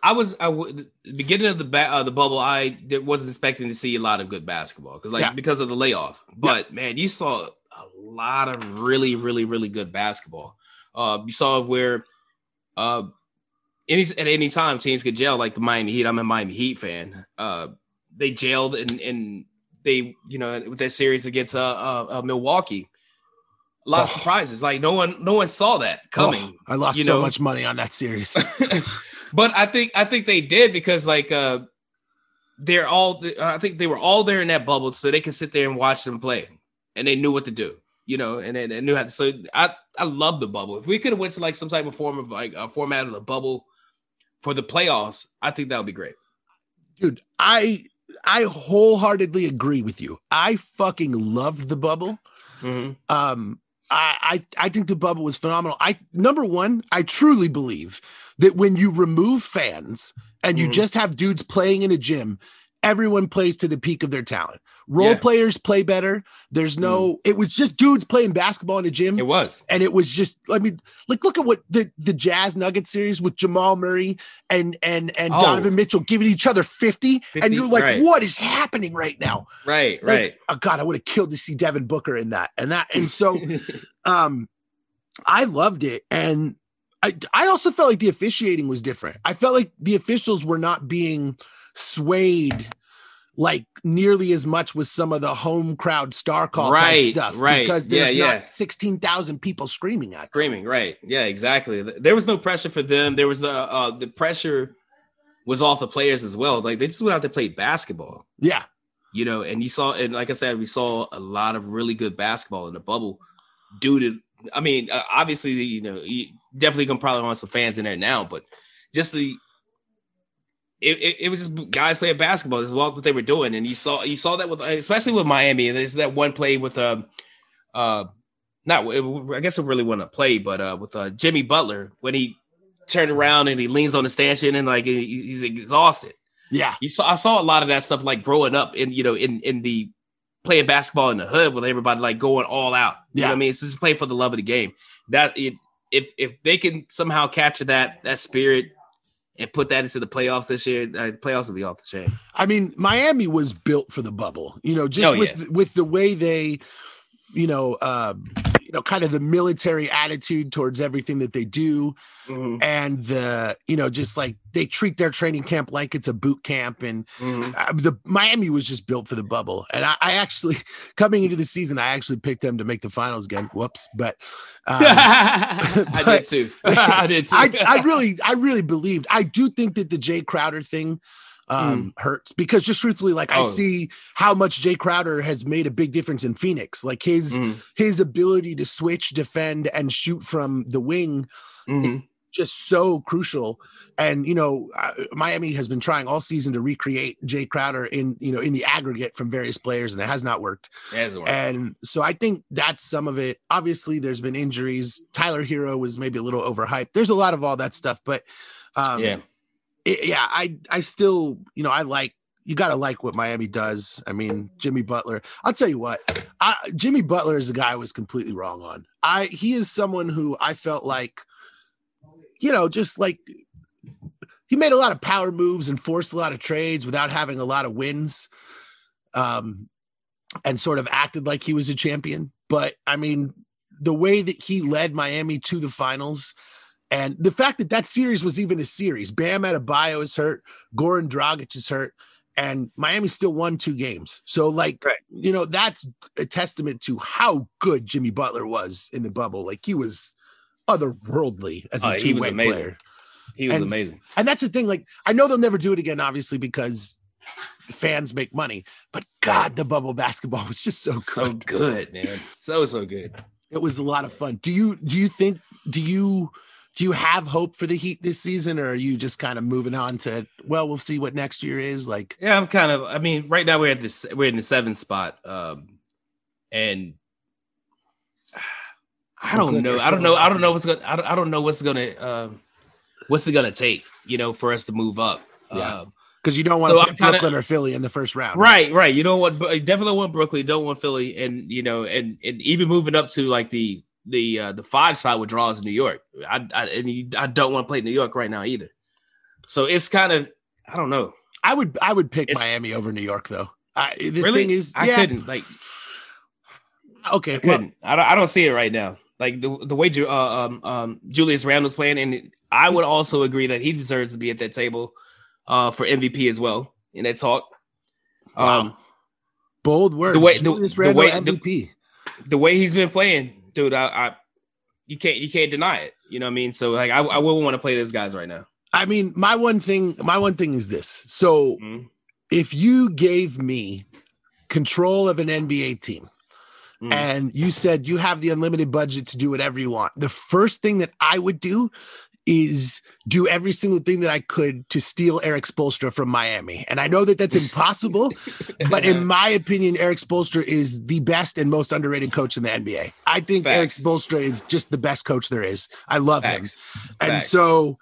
Speaker 2: I was I w- beginning of the ba- uh, the bubble. I did, wasn't expecting to see a lot of good basketball because like yeah. because of the layoff. But yeah. man, you saw a lot of really really really good basketball. Uh, you saw where uh, any at any time teams could gel like the Miami Heat. I'm a Miami Heat fan. Uh, they jailed and and they you know with that series against uh, uh, uh Milwaukee. A lot oh. of surprises. Like no one, no one saw that coming. Oh,
Speaker 1: I lost
Speaker 2: you
Speaker 1: so know? much money on that series.
Speaker 2: but I think I think they did because like uh they're all I think they were all there in that bubble so they could sit there and watch them play and they knew what to do you know and they, they knew how to so I I love the bubble if we could have went to like some type of form of like a format of the bubble for the playoffs I think that would be great
Speaker 1: dude I I wholeheartedly agree with you I fucking loved the bubble mm-hmm. um I, I I think the bubble was phenomenal. I number one, I truly believe that when you remove fans and you mm-hmm. just have dudes playing in a gym, everyone plays to the peak of their talent. Role yeah. players play better. There's no, mm. it was just dudes playing basketball in the gym.
Speaker 2: It was.
Speaker 1: And it was just, I mean, like look at what the, the Jazz Nugget series with Jamal Murray and and and oh. Donovan Mitchell giving each other 50. 50 and you're like, right. what is happening right now?
Speaker 2: Right,
Speaker 1: like,
Speaker 2: right.
Speaker 1: Oh God, I would have killed to see Devin Booker in that. And that, and so um I loved it. And I, I also felt like the officiating was different. I felt like the officials were not being swayed like nearly as much with some of the home crowd star call
Speaker 2: right,
Speaker 1: stuff
Speaker 2: right.
Speaker 1: because there's yeah, not yeah. 16,000 people screaming at
Speaker 2: screaming them. right yeah exactly there was no pressure for them there was the uh, uh, the pressure was off the players as well like they just went out to play basketball
Speaker 1: yeah
Speaker 2: You know, and you saw, and like I said, we saw a lot of really good basketball in the bubble due to. I mean, uh, obviously, you know, you definitely gonna probably want some fans in there now, but just the it, it, it, was just guys playing basketball. This is what they were doing, and you saw you saw that with especially with Miami. And there's that one play with um uh not I guess it really wasn't a play, but uh with uh Jimmy Butler when he turned around and he leans on the stanchion and like he's exhausted.
Speaker 1: Yeah,
Speaker 2: you saw I saw a lot of that stuff like growing up in you know in in the playing basketball in the hood with everybody like going all out. You yeah. know what I mean? It's just playing for the love of the game. That it, if if they can somehow capture that that spirit and put that into the playoffs this year, uh, the playoffs will be off the chain.
Speaker 1: I mean, Miami was built for the bubble. You know, just oh, with yeah. with the way they, you know, uh, you know, kind of the military attitude towards everything that they do, mm-hmm. and the you know, just like they treat their training camp like it's a boot camp, and mm-hmm. uh, the Miami was just built for the bubble. And I, I, actually, coming into the season, I actually picked them to make the finals again. Whoops, but, um, but
Speaker 2: I did too. I did too.
Speaker 1: I, I really, I really believed. I do think that the jay Crowder thing um, mm. hurts because just truthfully, like oh. I see how much Jay Crowder has made a big difference in Phoenix. Like his mm. his ability to switch, defend, and shoot from the wing. Mm-hmm. Just so crucial, and you know, uh, Miami has been trying all season to recreate Jay Crowder in you know in the aggregate from various players, and it has not worked.
Speaker 2: Worked.
Speaker 1: And so I think that's some of it. Obviously, there's been injuries. Tyler Herro was maybe a little overhyped. There's a lot of all that stuff, but um, yeah, it, yeah, I I still you know I like you got to like what Miami does. I mean, Jimmy Butler. I'll tell you what, I, Jimmy Butler is a guy I was completely wrong on. I he is someone who I felt like, you know, just like he made a lot of power moves and forced a lot of trades without having a lot of wins, um, and sort of acted like he was a champion. But I mean, the way that he led Miami to the finals and the fact that that series was even a series, Bam Adebayo is hurt, Goran Dragic is hurt, and Miami still won two games. So, like, right. you know, that's a testament to how good Jimmy Butler was in the bubble. Like, he was otherworldly as a uh, two-way player.
Speaker 2: He was and, amazing.
Speaker 1: And that's the thing. Like, I know they'll never do it again, obviously, because fans make money. But God, the bubble basketball was just so good.
Speaker 2: So good, man. So so good.
Speaker 1: It was a lot of fun. Do you do you think do you do you have hope for the Heat this season, or are you just kind of moving on to well, we'll see what next year is like?
Speaker 2: Yeah, I'm kind of. I mean, right now we're at this. We're in the seventh spot, um, and I don't know. I don't know. I don't know what's gonna. I don't, I don't know what's gonna. Um, what's it gonna take? You know, for us to move up.
Speaker 1: Yeah. Um, because you don't want so Brooklyn kinda, or Philly in the first round,
Speaker 2: right? Right. You don't want definitely want Brooklyn. Don't want Philly, and you know, and and even moving up to like the the uh, the five spot with draws in New York. I, I and you, I don't want to play New York right now either. So it's kind of I don't know.
Speaker 1: I would I would pick it's, Miami over New York though. I, the
Speaker 2: really?
Speaker 1: thing is,
Speaker 2: I yeah. couldn't like.
Speaker 1: Okay,
Speaker 2: I couldn't. Well, I don't. I don't see it right now. Like the the way uh, um, um, Julius Randle's playing, and I would also agree that he deserves to be at that table uh, for MVP as well in that talk.
Speaker 1: Wow. Um, Bold words. The way Julius the, Randle the way, MVP.
Speaker 2: The, the way he's been playing, dude, I, I you can't you can't deny it. You know what I mean? So like I, I wouldn't want to play these guys right now.
Speaker 1: I mean, my one thing, my one thing is this. So mm-hmm. if you gave me control of an NBA team mm-hmm. and you said you have the unlimited budget to do whatever you want, the first thing that I would do is do every single thing that I could to steal Erik Spoelstra from Miami. And I know that that's impossible, but in my opinion, Erik Spoelstra is the best and most underrated coach in the NBA. I think Facts. Erik Spoelstra is just the best coach there is. I love Facts. him. And Facts. so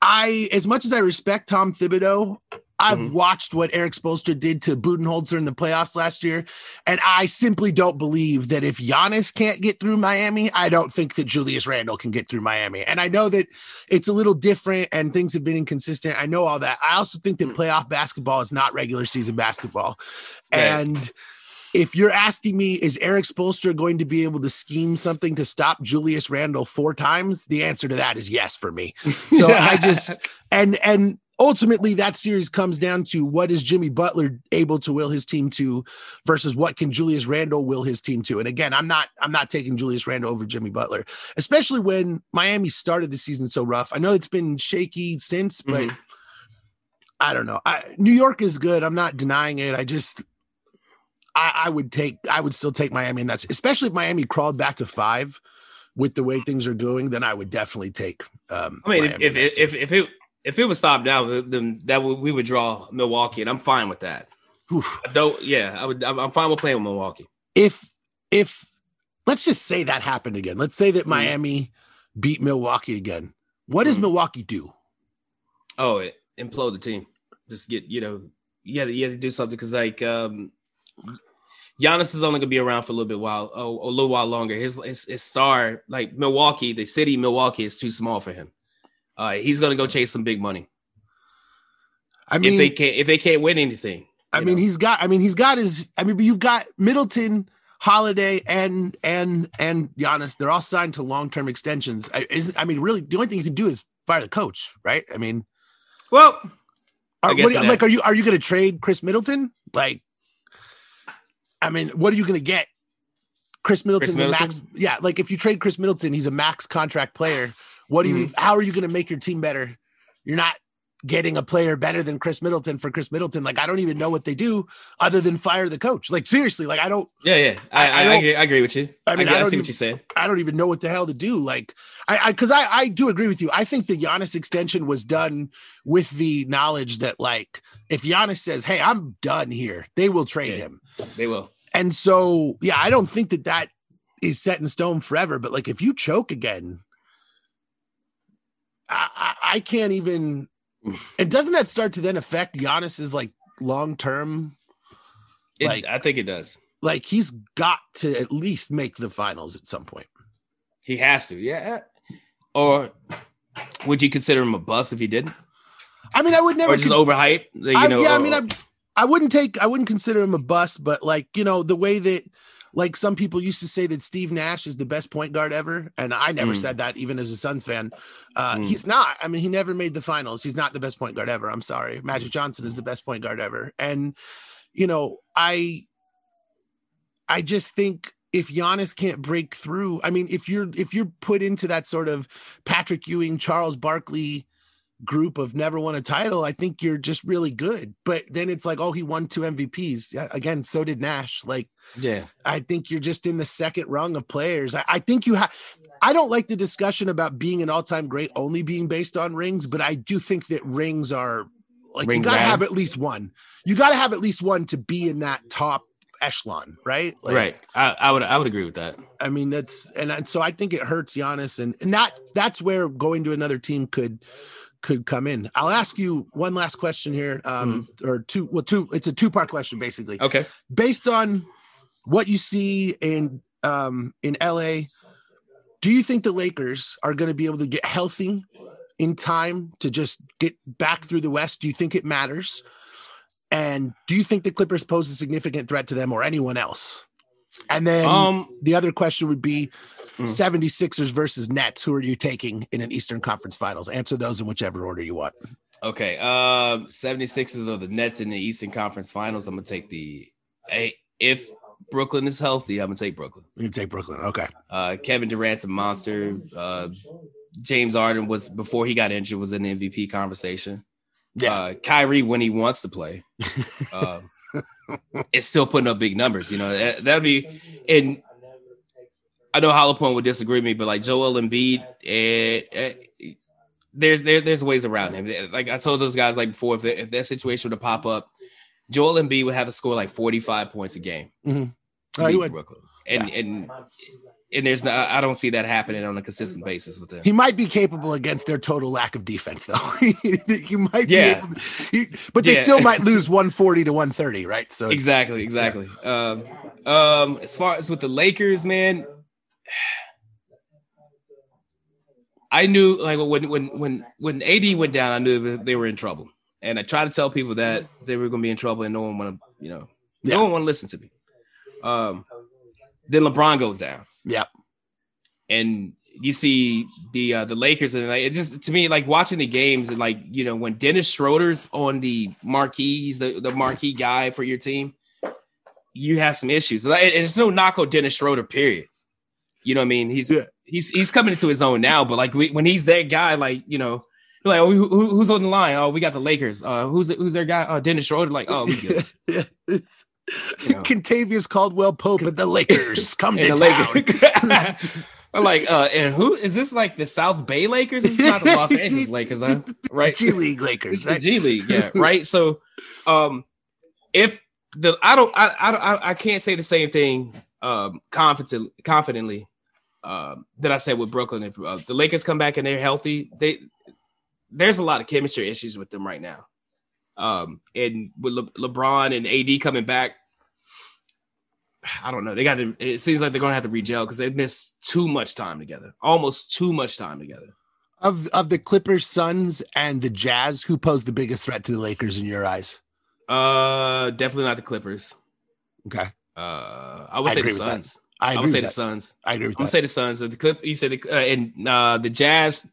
Speaker 1: I, as much as I respect Tom Thibodeau, I've mm-hmm. watched what Erik Spoelstra did to Budenholzer in the playoffs last year, and I simply don't believe that if Giannis can't get through Miami, I don't think that Julius Randle can get through Miami. And I know that it's a little different and things have been inconsistent. I know all that. I also think that mm. playoff basketball is not regular season basketball. Right. And if you're asking me, is Erik Spoelstra going to be able to scheme something to stop Julius Randle four times? The answer to that is yes for me. So I just and and ultimately that series comes down to what is Jimmy Butler able to will his team to versus what can Julius Randle will his team to. And again, I'm not I'm not taking Julius Randle over Jimmy Butler, especially when Miami started the season so rough. I know it's been shaky since, but mm-hmm. I don't know. I, New York is good. I'm not denying it. I just I, I would take I would still take Miami, and that's especially if Miami crawled back to five with the way things are going, then I would definitely take. Um,
Speaker 2: I mean, if if, if, if if it if it was stopped now, then that would, we would draw Milwaukee, and I'm fine with that. Oof. I don't. Yeah, I would. I'm fine with playing with Milwaukee.
Speaker 1: If if let's just say that happened again. Let's say that mm. Miami beat Milwaukee again. What does mm. Milwaukee do?
Speaker 2: Oh, it, implode the team. Just get you know, you have to, you have to do something because like um Giannis is only gonna be around for a little bit while, oh, a little while longer. His, his, his star, like Milwaukee, the city Milwaukee is too small for him. Uh, he's gonna go chase some big money. I mean, if they can't if they can't win anything.
Speaker 1: I mean, know. he's got. I mean, he's got his. I mean, you've got Middleton, Holiday, and and and Giannis. They're all signed to long term extensions. I, I mean, really, the only thing you can do is fire the coach, right? I mean,
Speaker 2: well,
Speaker 1: are, you, like, are you are you going to trade Khris Middleton? Like, I mean, what are you going to get? Khris Middleton's Khris Middleton? a max. Yeah, like if you trade Khris Middleton, he's a max contract player. What do you? Mm-hmm. How are you going to make your team better? You're not getting a player better than Khris Middleton for Khris Middleton. Like I don't even know what they do other than fire the coach. Like seriously, like I don't.
Speaker 2: Yeah, yeah, I I, I, I, agree, I agree, with you. I mean, I, see
Speaker 1: even,
Speaker 2: what you're saying.
Speaker 1: I don't even know what the hell to do. Like I, because I, I do agree with you. I think the Giannis extension was done with the knowledge that like if Giannis says, "Hey, I'm done here," they will trade yeah, him.
Speaker 2: They will.
Speaker 1: And so, yeah, I don't think that that is set in stone forever. But like, if you choke again, I, I, can't even. And doesn't that start to then affect Giannis's like long term?
Speaker 2: Like, I think it does.
Speaker 1: Like he's got to at least make the finals at some point.
Speaker 2: He has to, yeah. Or would you consider him a bust if he didn't?
Speaker 1: I mean, I would never.
Speaker 2: Or just con- overhype. You know,
Speaker 1: I, yeah, I mean, I, I wouldn't take I wouldn't consider him a bust, but like, you know, the way that like some people used to say that Steve Nash is the best point guard ever, and I never mm. said that even as a Suns fan. Uh, mm. He's not. I mean, he never made the finals. He's not the best point guard ever. I'm sorry. Magic Johnson is the best point guard ever, and you know, I I just think if Giannis can't break through, I mean, if you're if you're put into that sort of Patrick Ewing, Charles Barkley group of never won a title, I think you're just really good. But then it's like, oh, he won two MVPs. Again, so did Nash. Like,
Speaker 2: yeah,
Speaker 1: I think you're just in the second rung of players. I, I think you have. I don't like the discussion about being an all-time great only being based on rings, but I do think that rings are like rings you gotta have at least one. You gotta have at least one to be in that top echelon, right?
Speaker 2: Like, right. I, I, would I would agree with that.
Speaker 1: I mean, that's and, and so I think it hurts Giannis, and and that that's where going to another team could could come in. I'll ask you one last question here, um, mm. or two. Well, two. It's a two part question, basically.
Speaker 2: Okay.
Speaker 1: Based on what you see in um, in LA, do you think the Lakers are going to be able to get healthy in time to just get back through the West? Do you think it matters? And do you think the Clippers pose a significant threat to them or anyone else? And then um, the other question would be mm. 76ers versus Nets. Who are you taking in an Eastern Conference Finals? Answer those in whichever order you want.
Speaker 2: Okay. Um, 76ers or the Nets in the Eastern Conference Finals. I'm gonna take the hey, if Brooklyn is healthy, I'm gonna take Brooklyn.
Speaker 1: You can take Brooklyn. Okay.
Speaker 2: Uh, Kevin Durant's a monster. Uh, James Harden was before he got injured was in the MVP conversation. Yeah. Uh, Kyrie when he wants to play. Uh, it's still putting up big numbers. You know, that, would be and I know Hollow Point would disagree with me, but like Joel Embiid, eh, eh, there's there, there's ways around him. Like I told those guys like before, if, if that situation were to pop up, Joel Embiid would have to score like 45 points a game
Speaker 1: mm-hmm. oh, beat
Speaker 2: Brooklyn. And yeah. and and there's no, I don't see that happening on a consistent basis with him.
Speaker 1: He might be capable against their total lack of defense, though. he might yeah. to, he, but they yeah. still might lose 140 to 130, right? So
Speaker 2: exactly, exactly. Yeah. Um, um, as far as with the Lakers, man, I knew like when when when when AD went down, I knew they were in trouble, and I tried to tell people that they were going to be in trouble, and no one want to, you know, no one want to listen to me. Um, then LeBron goes down.
Speaker 1: Yep.
Speaker 2: And you see the uh, the Lakers and like it just to me like watching the games and like you know when Dennis Schroeder's on the marquee, he's the the marquee guy for your team. You have some issues. And it's no knock on Dennis Schroeder. Period. You know what I mean? He's yeah. he's he's coming into his own now. But like we, when he's that guy, like you know, like oh, who, who's on the line? Oh, we got the Lakers. Uh, who's who's their guy? Oh, Dennis Schroeder. Like oh, we good.
Speaker 1: yeah, it's you know. Kentavious Caldwell Pope and the Lakers come to town.
Speaker 2: Lakers. like, uh, and who is this? Like the South Bay Lakers? Is not the Los Angeles Lakers, huh? right?
Speaker 1: G League Lakers, right?
Speaker 2: G League, yeah, right. So, um, if the I don't I I I can't say the same thing um confidently confidently um that I said with Brooklyn. If uh, the Lakers come back and they're healthy, they there's a lot of chemistry issues with them right now. Um, and with Le- LeBron and AD coming back, I don't know. They got to. It seems like they're going to have to regel because they missed too much time together, almost too much time together.
Speaker 1: Of of the Clippers, Suns, and the Jazz, who posed the biggest threat to the Lakers in your eyes?
Speaker 2: Uh, definitely not the Clippers.
Speaker 1: Okay.
Speaker 2: Uh, I would I say the Suns. I,
Speaker 1: I
Speaker 2: would say
Speaker 1: the
Speaker 2: Suns.
Speaker 1: I agree with
Speaker 2: I'm
Speaker 1: that.
Speaker 2: say the Suns. The Clip. You said the uh, and uh, the Jazz.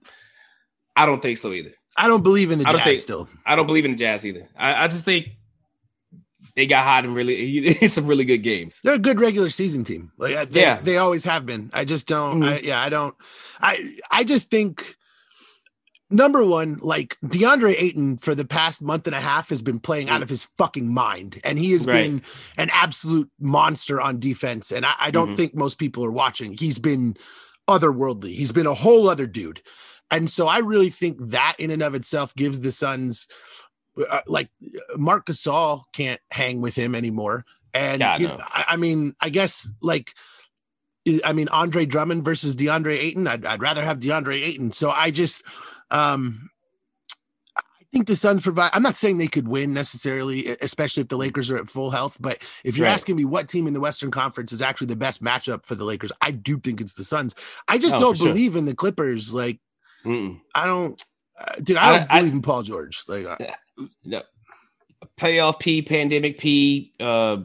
Speaker 2: I don't think so either.
Speaker 1: I don't believe in the
Speaker 2: I
Speaker 1: Jazz
Speaker 2: think-
Speaker 1: still.
Speaker 2: I don't believe in the Jazz either. I, I just think they got hot and really some really good games.
Speaker 1: They're a good regular season team. Like they,
Speaker 2: Yeah.
Speaker 1: they always have been. I just don't. I, yeah, I don't. I I just think number one, like DeAndre Ayton for the past month and a half has been playing out of his fucking mind, and he has
Speaker 2: Right.
Speaker 1: been an absolute monster on defense. And I, I don't
Speaker 2: Mhm.
Speaker 1: think most people are watching. He's been otherworldly. He's been a whole other dude. And so I really think that in and of itself gives the Suns uh, like Marc Gasol can't hang with him anymore. And
Speaker 2: Yeah,
Speaker 1: you
Speaker 2: no.
Speaker 1: I, I mean, I guess like I- I mean Andre Drummond versus DeAndre Ayton. I'd, I'd rather have DeAndre Ayton. So I just um I think the Suns provide. I'm not saying they could win necessarily, especially if the Lakers are at full health. But if you're
Speaker 2: Right.
Speaker 1: asking me what team in the Western Conference is actually the best matchup for the Lakers, I do think it's the Suns. I just
Speaker 2: Oh,
Speaker 1: don't
Speaker 2: for sure.
Speaker 1: believe in the Clippers. Like
Speaker 2: Mm-mm.
Speaker 1: I don't, uh, dude. I don't
Speaker 2: I- I-
Speaker 1: believe in Paul George. Like uh,
Speaker 2: No. Playoff P, pandemic P. Uh,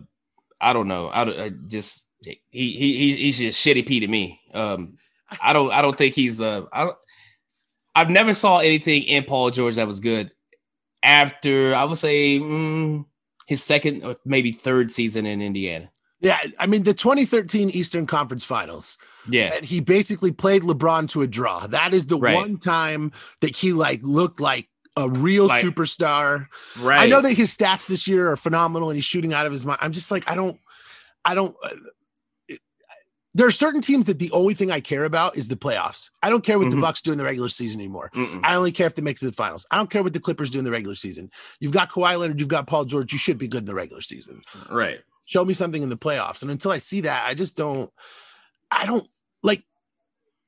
Speaker 2: I don't know. I, don't- I just he he he- he's just shitty P to me. Um, I don't I don't think he's uh I I've never saw anything in Paul George that was good after I would say mm, his second or maybe third season in Indiana.
Speaker 1: yeah, I mean the 2013 Eastern Conference Finals.
Speaker 2: Yeah,
Speaker 1: and he basically played LeBron to a draw. That is the
Speaker 2: Right.
Speaker 1: one time that he like looked like a real
Speaker 2: Like-
Speaker 1: superstar.
Speaker 2: right.
Speaker 1: I know that his stats this year are phenomenal and he's shooting out of his mind. I'm just like I don't I don't uh, there are certain teams that the only thing I care about is the playoffs. I don't care what the
Speaker 2: Mhm.
Speaker 1: Bucks do in the regular season anymore.
Speaker 2: Mm-mm.
Speaker 1: I only care if they make it to the finals. I don't care what the Clippers do in the regular season. You've got Kawhi Leonard, you've got Paul George. You should be good in the regular season
Speaker 2: right.
Speaker 1: show me something in the playoffs. And until I see that, I just don't, I don't like,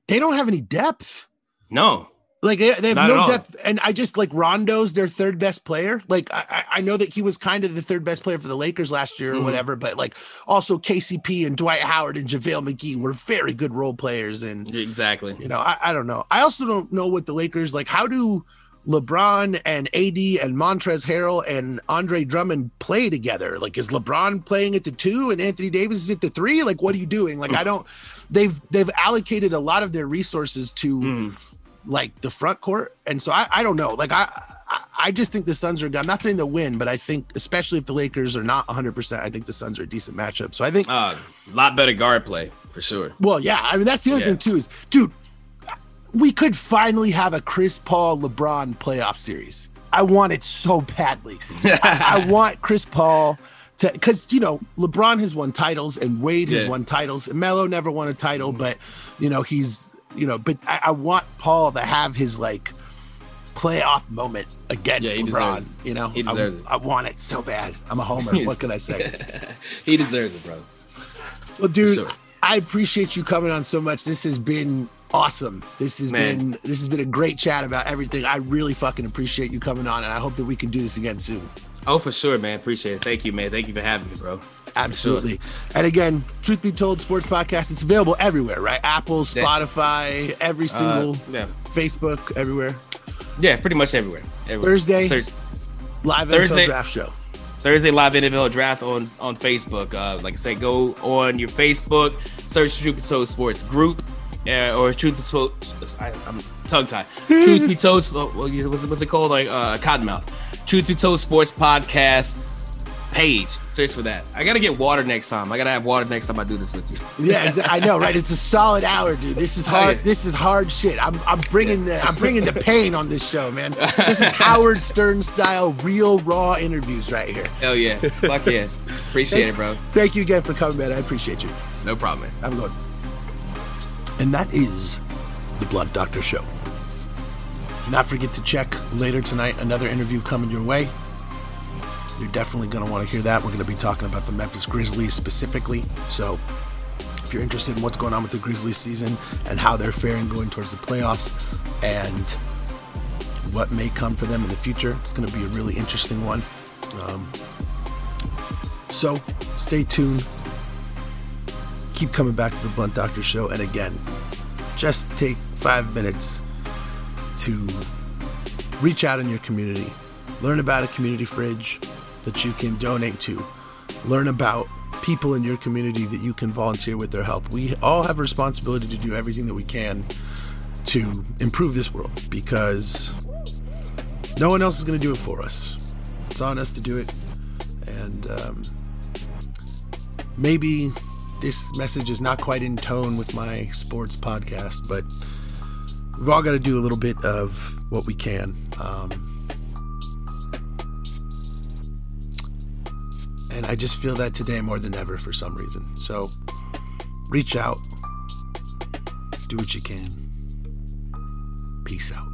Speaker 1: they don't have any depth.
Speaker 2: No.
Speaker 1: Like they, they have
Speaker 2: Not
Speaker 1: no depth. And I just like Rondo's their third best player. Like I, I- know that he was kind of the third best player for the Lakers last year or
Speaker 2: Mhm.
Speaker 1: whatever, but like also KCP and Dwight Howard and JaVale McGee were very good role players. And
Speaker 2: Exactly.
Speaker 1: you know, I, I don't know. I also don't know what the Lakers like. How do LeBron and AD and Montrezl Harrell and Andre Drummond play together? Like, is LeBron playing at the two and Anthony Davis is at the three? Like, what are you doing? Like, I don't. They've they've allocated a lot of their resources to
Speaker 2: Mm.
Speaker 1: Like the front court, and so I I don't know. Like, I. I- just think the Suns are. good. I'm not saying they'll win, but I think, especially if the Lakers are not 100, percent I think the Suns are a decent matchup. So I think
Speaker 2: Uh, lot better guard play for sure.
Speaker 1: well, yeah. I mean, that's the other
Speaker 2: Yeah.
Speaker 1: thing too. Is dude, we could finally have a Chris Paul LeBron playoff series. I want it so badly. I, I want Chris Paul to because you know LeBron has won titles and Wade has
Speaker 2: Yeah.
Speaker 1: won titles. And Melo never won a title, but you know he's you know. But I, I want Paul to have his like playoff moment against
Speaker 2: Yeah,
Speaker 1: LeBron. You know,
Speaker 2: He
Speaker 1: I-
Speaker 2: deserves it.
Speaker 1: I want it so bad. I'm a homer. what can I say?
Speaker 2: he deserves it, bro.
Speaker 1: Well, dude,
Speaker 2: sure.
Speaker 1: I appreciate you coming on so much. This has been awesome. This has
Speaker 2: Man.
Speaker 1: been this has been a great chat about everything. I really fucking appreciate you coming on, and I hope that we can do this again soon.
Speaker 2: Oh, for sure, man. Appreciate it. Thank you, man. Thank you for having me, bro.
Speaker 1: Absolutely. And again, Truth Be Told Sports Podcast, it's available everywhere, right? Apple,
Speaker 2: Yeah.
Speaker 1: Spotify, every single
Speaker 2: Uh, yeah,
Speaker 1: Facebook, everywhere.
Speaker 2: yeah, pretty much everywhere. everywhere.
Speaker 1: Thursday.
Speaker 2: Search
Speaker 1: Live
Speaker 2: Thursday.
Speaker 1: NFL draft show.
Speaker 2: Thursday live NFL draft on on Facebook. Uh, like I said, go on your Facebook, search Truth Be Told Sports group, uh, or Truth Be Told. I, I'm tongue tied. Truth Be Told. uh, What's, what's it called? Like uh, Cottonmouth. Truth Be Told Sports podcast page. Search for that. I gotta get water next time. I gotta have water next time I do this with you.
Speaker 1: Yeah, exa- I know, right? It's a solid hour, dude. This is
Speaker 2: Oh,
Speaker 1: hard. This is hard shit. I'm, I'm bringing the, I'm bringing the pain on this show, man. This is Howard Stern style, real raw interviews right here.
Speaker 2: Hell yeah. Fuck yeah. Appreciate
Speaker 1: thank,
Speaker 2: it, bro.
Speaker 1: Thank you again for coming, man. I appreciate you.
Speaker 2: No problem, man.
Speaker 1: Have a good one. And that is the Blunt Doctor Show. Do not forget to check later tonight. Another interview coming your way. You're definitely going to want to hear that. We're going to be talking about the Memphis Grizzlies specifically. So, if you're interested in what's going on with the Grizzlies season and how they're faring going towards the playoffs and what may come for them in the future, it's going to be a really interesting one. Um, so, stay tuned. Keep coming back to the Blunt Doctor Show. And again, just take five minutes to reach out in your community, learn about a community fridge that you can donate to, learn about people in your community that you can volunteer with their help. We all have a responsibility to do everything that we can to improve this world because no one else is going to do it for us. It's on us to do it. And um, maybe this message is not quite in tone with my sports podcast, but we've all got to do a little bit of what we can. Um, and I just feel that today more than ever for some reason. So reach out, do what you can. Peace out.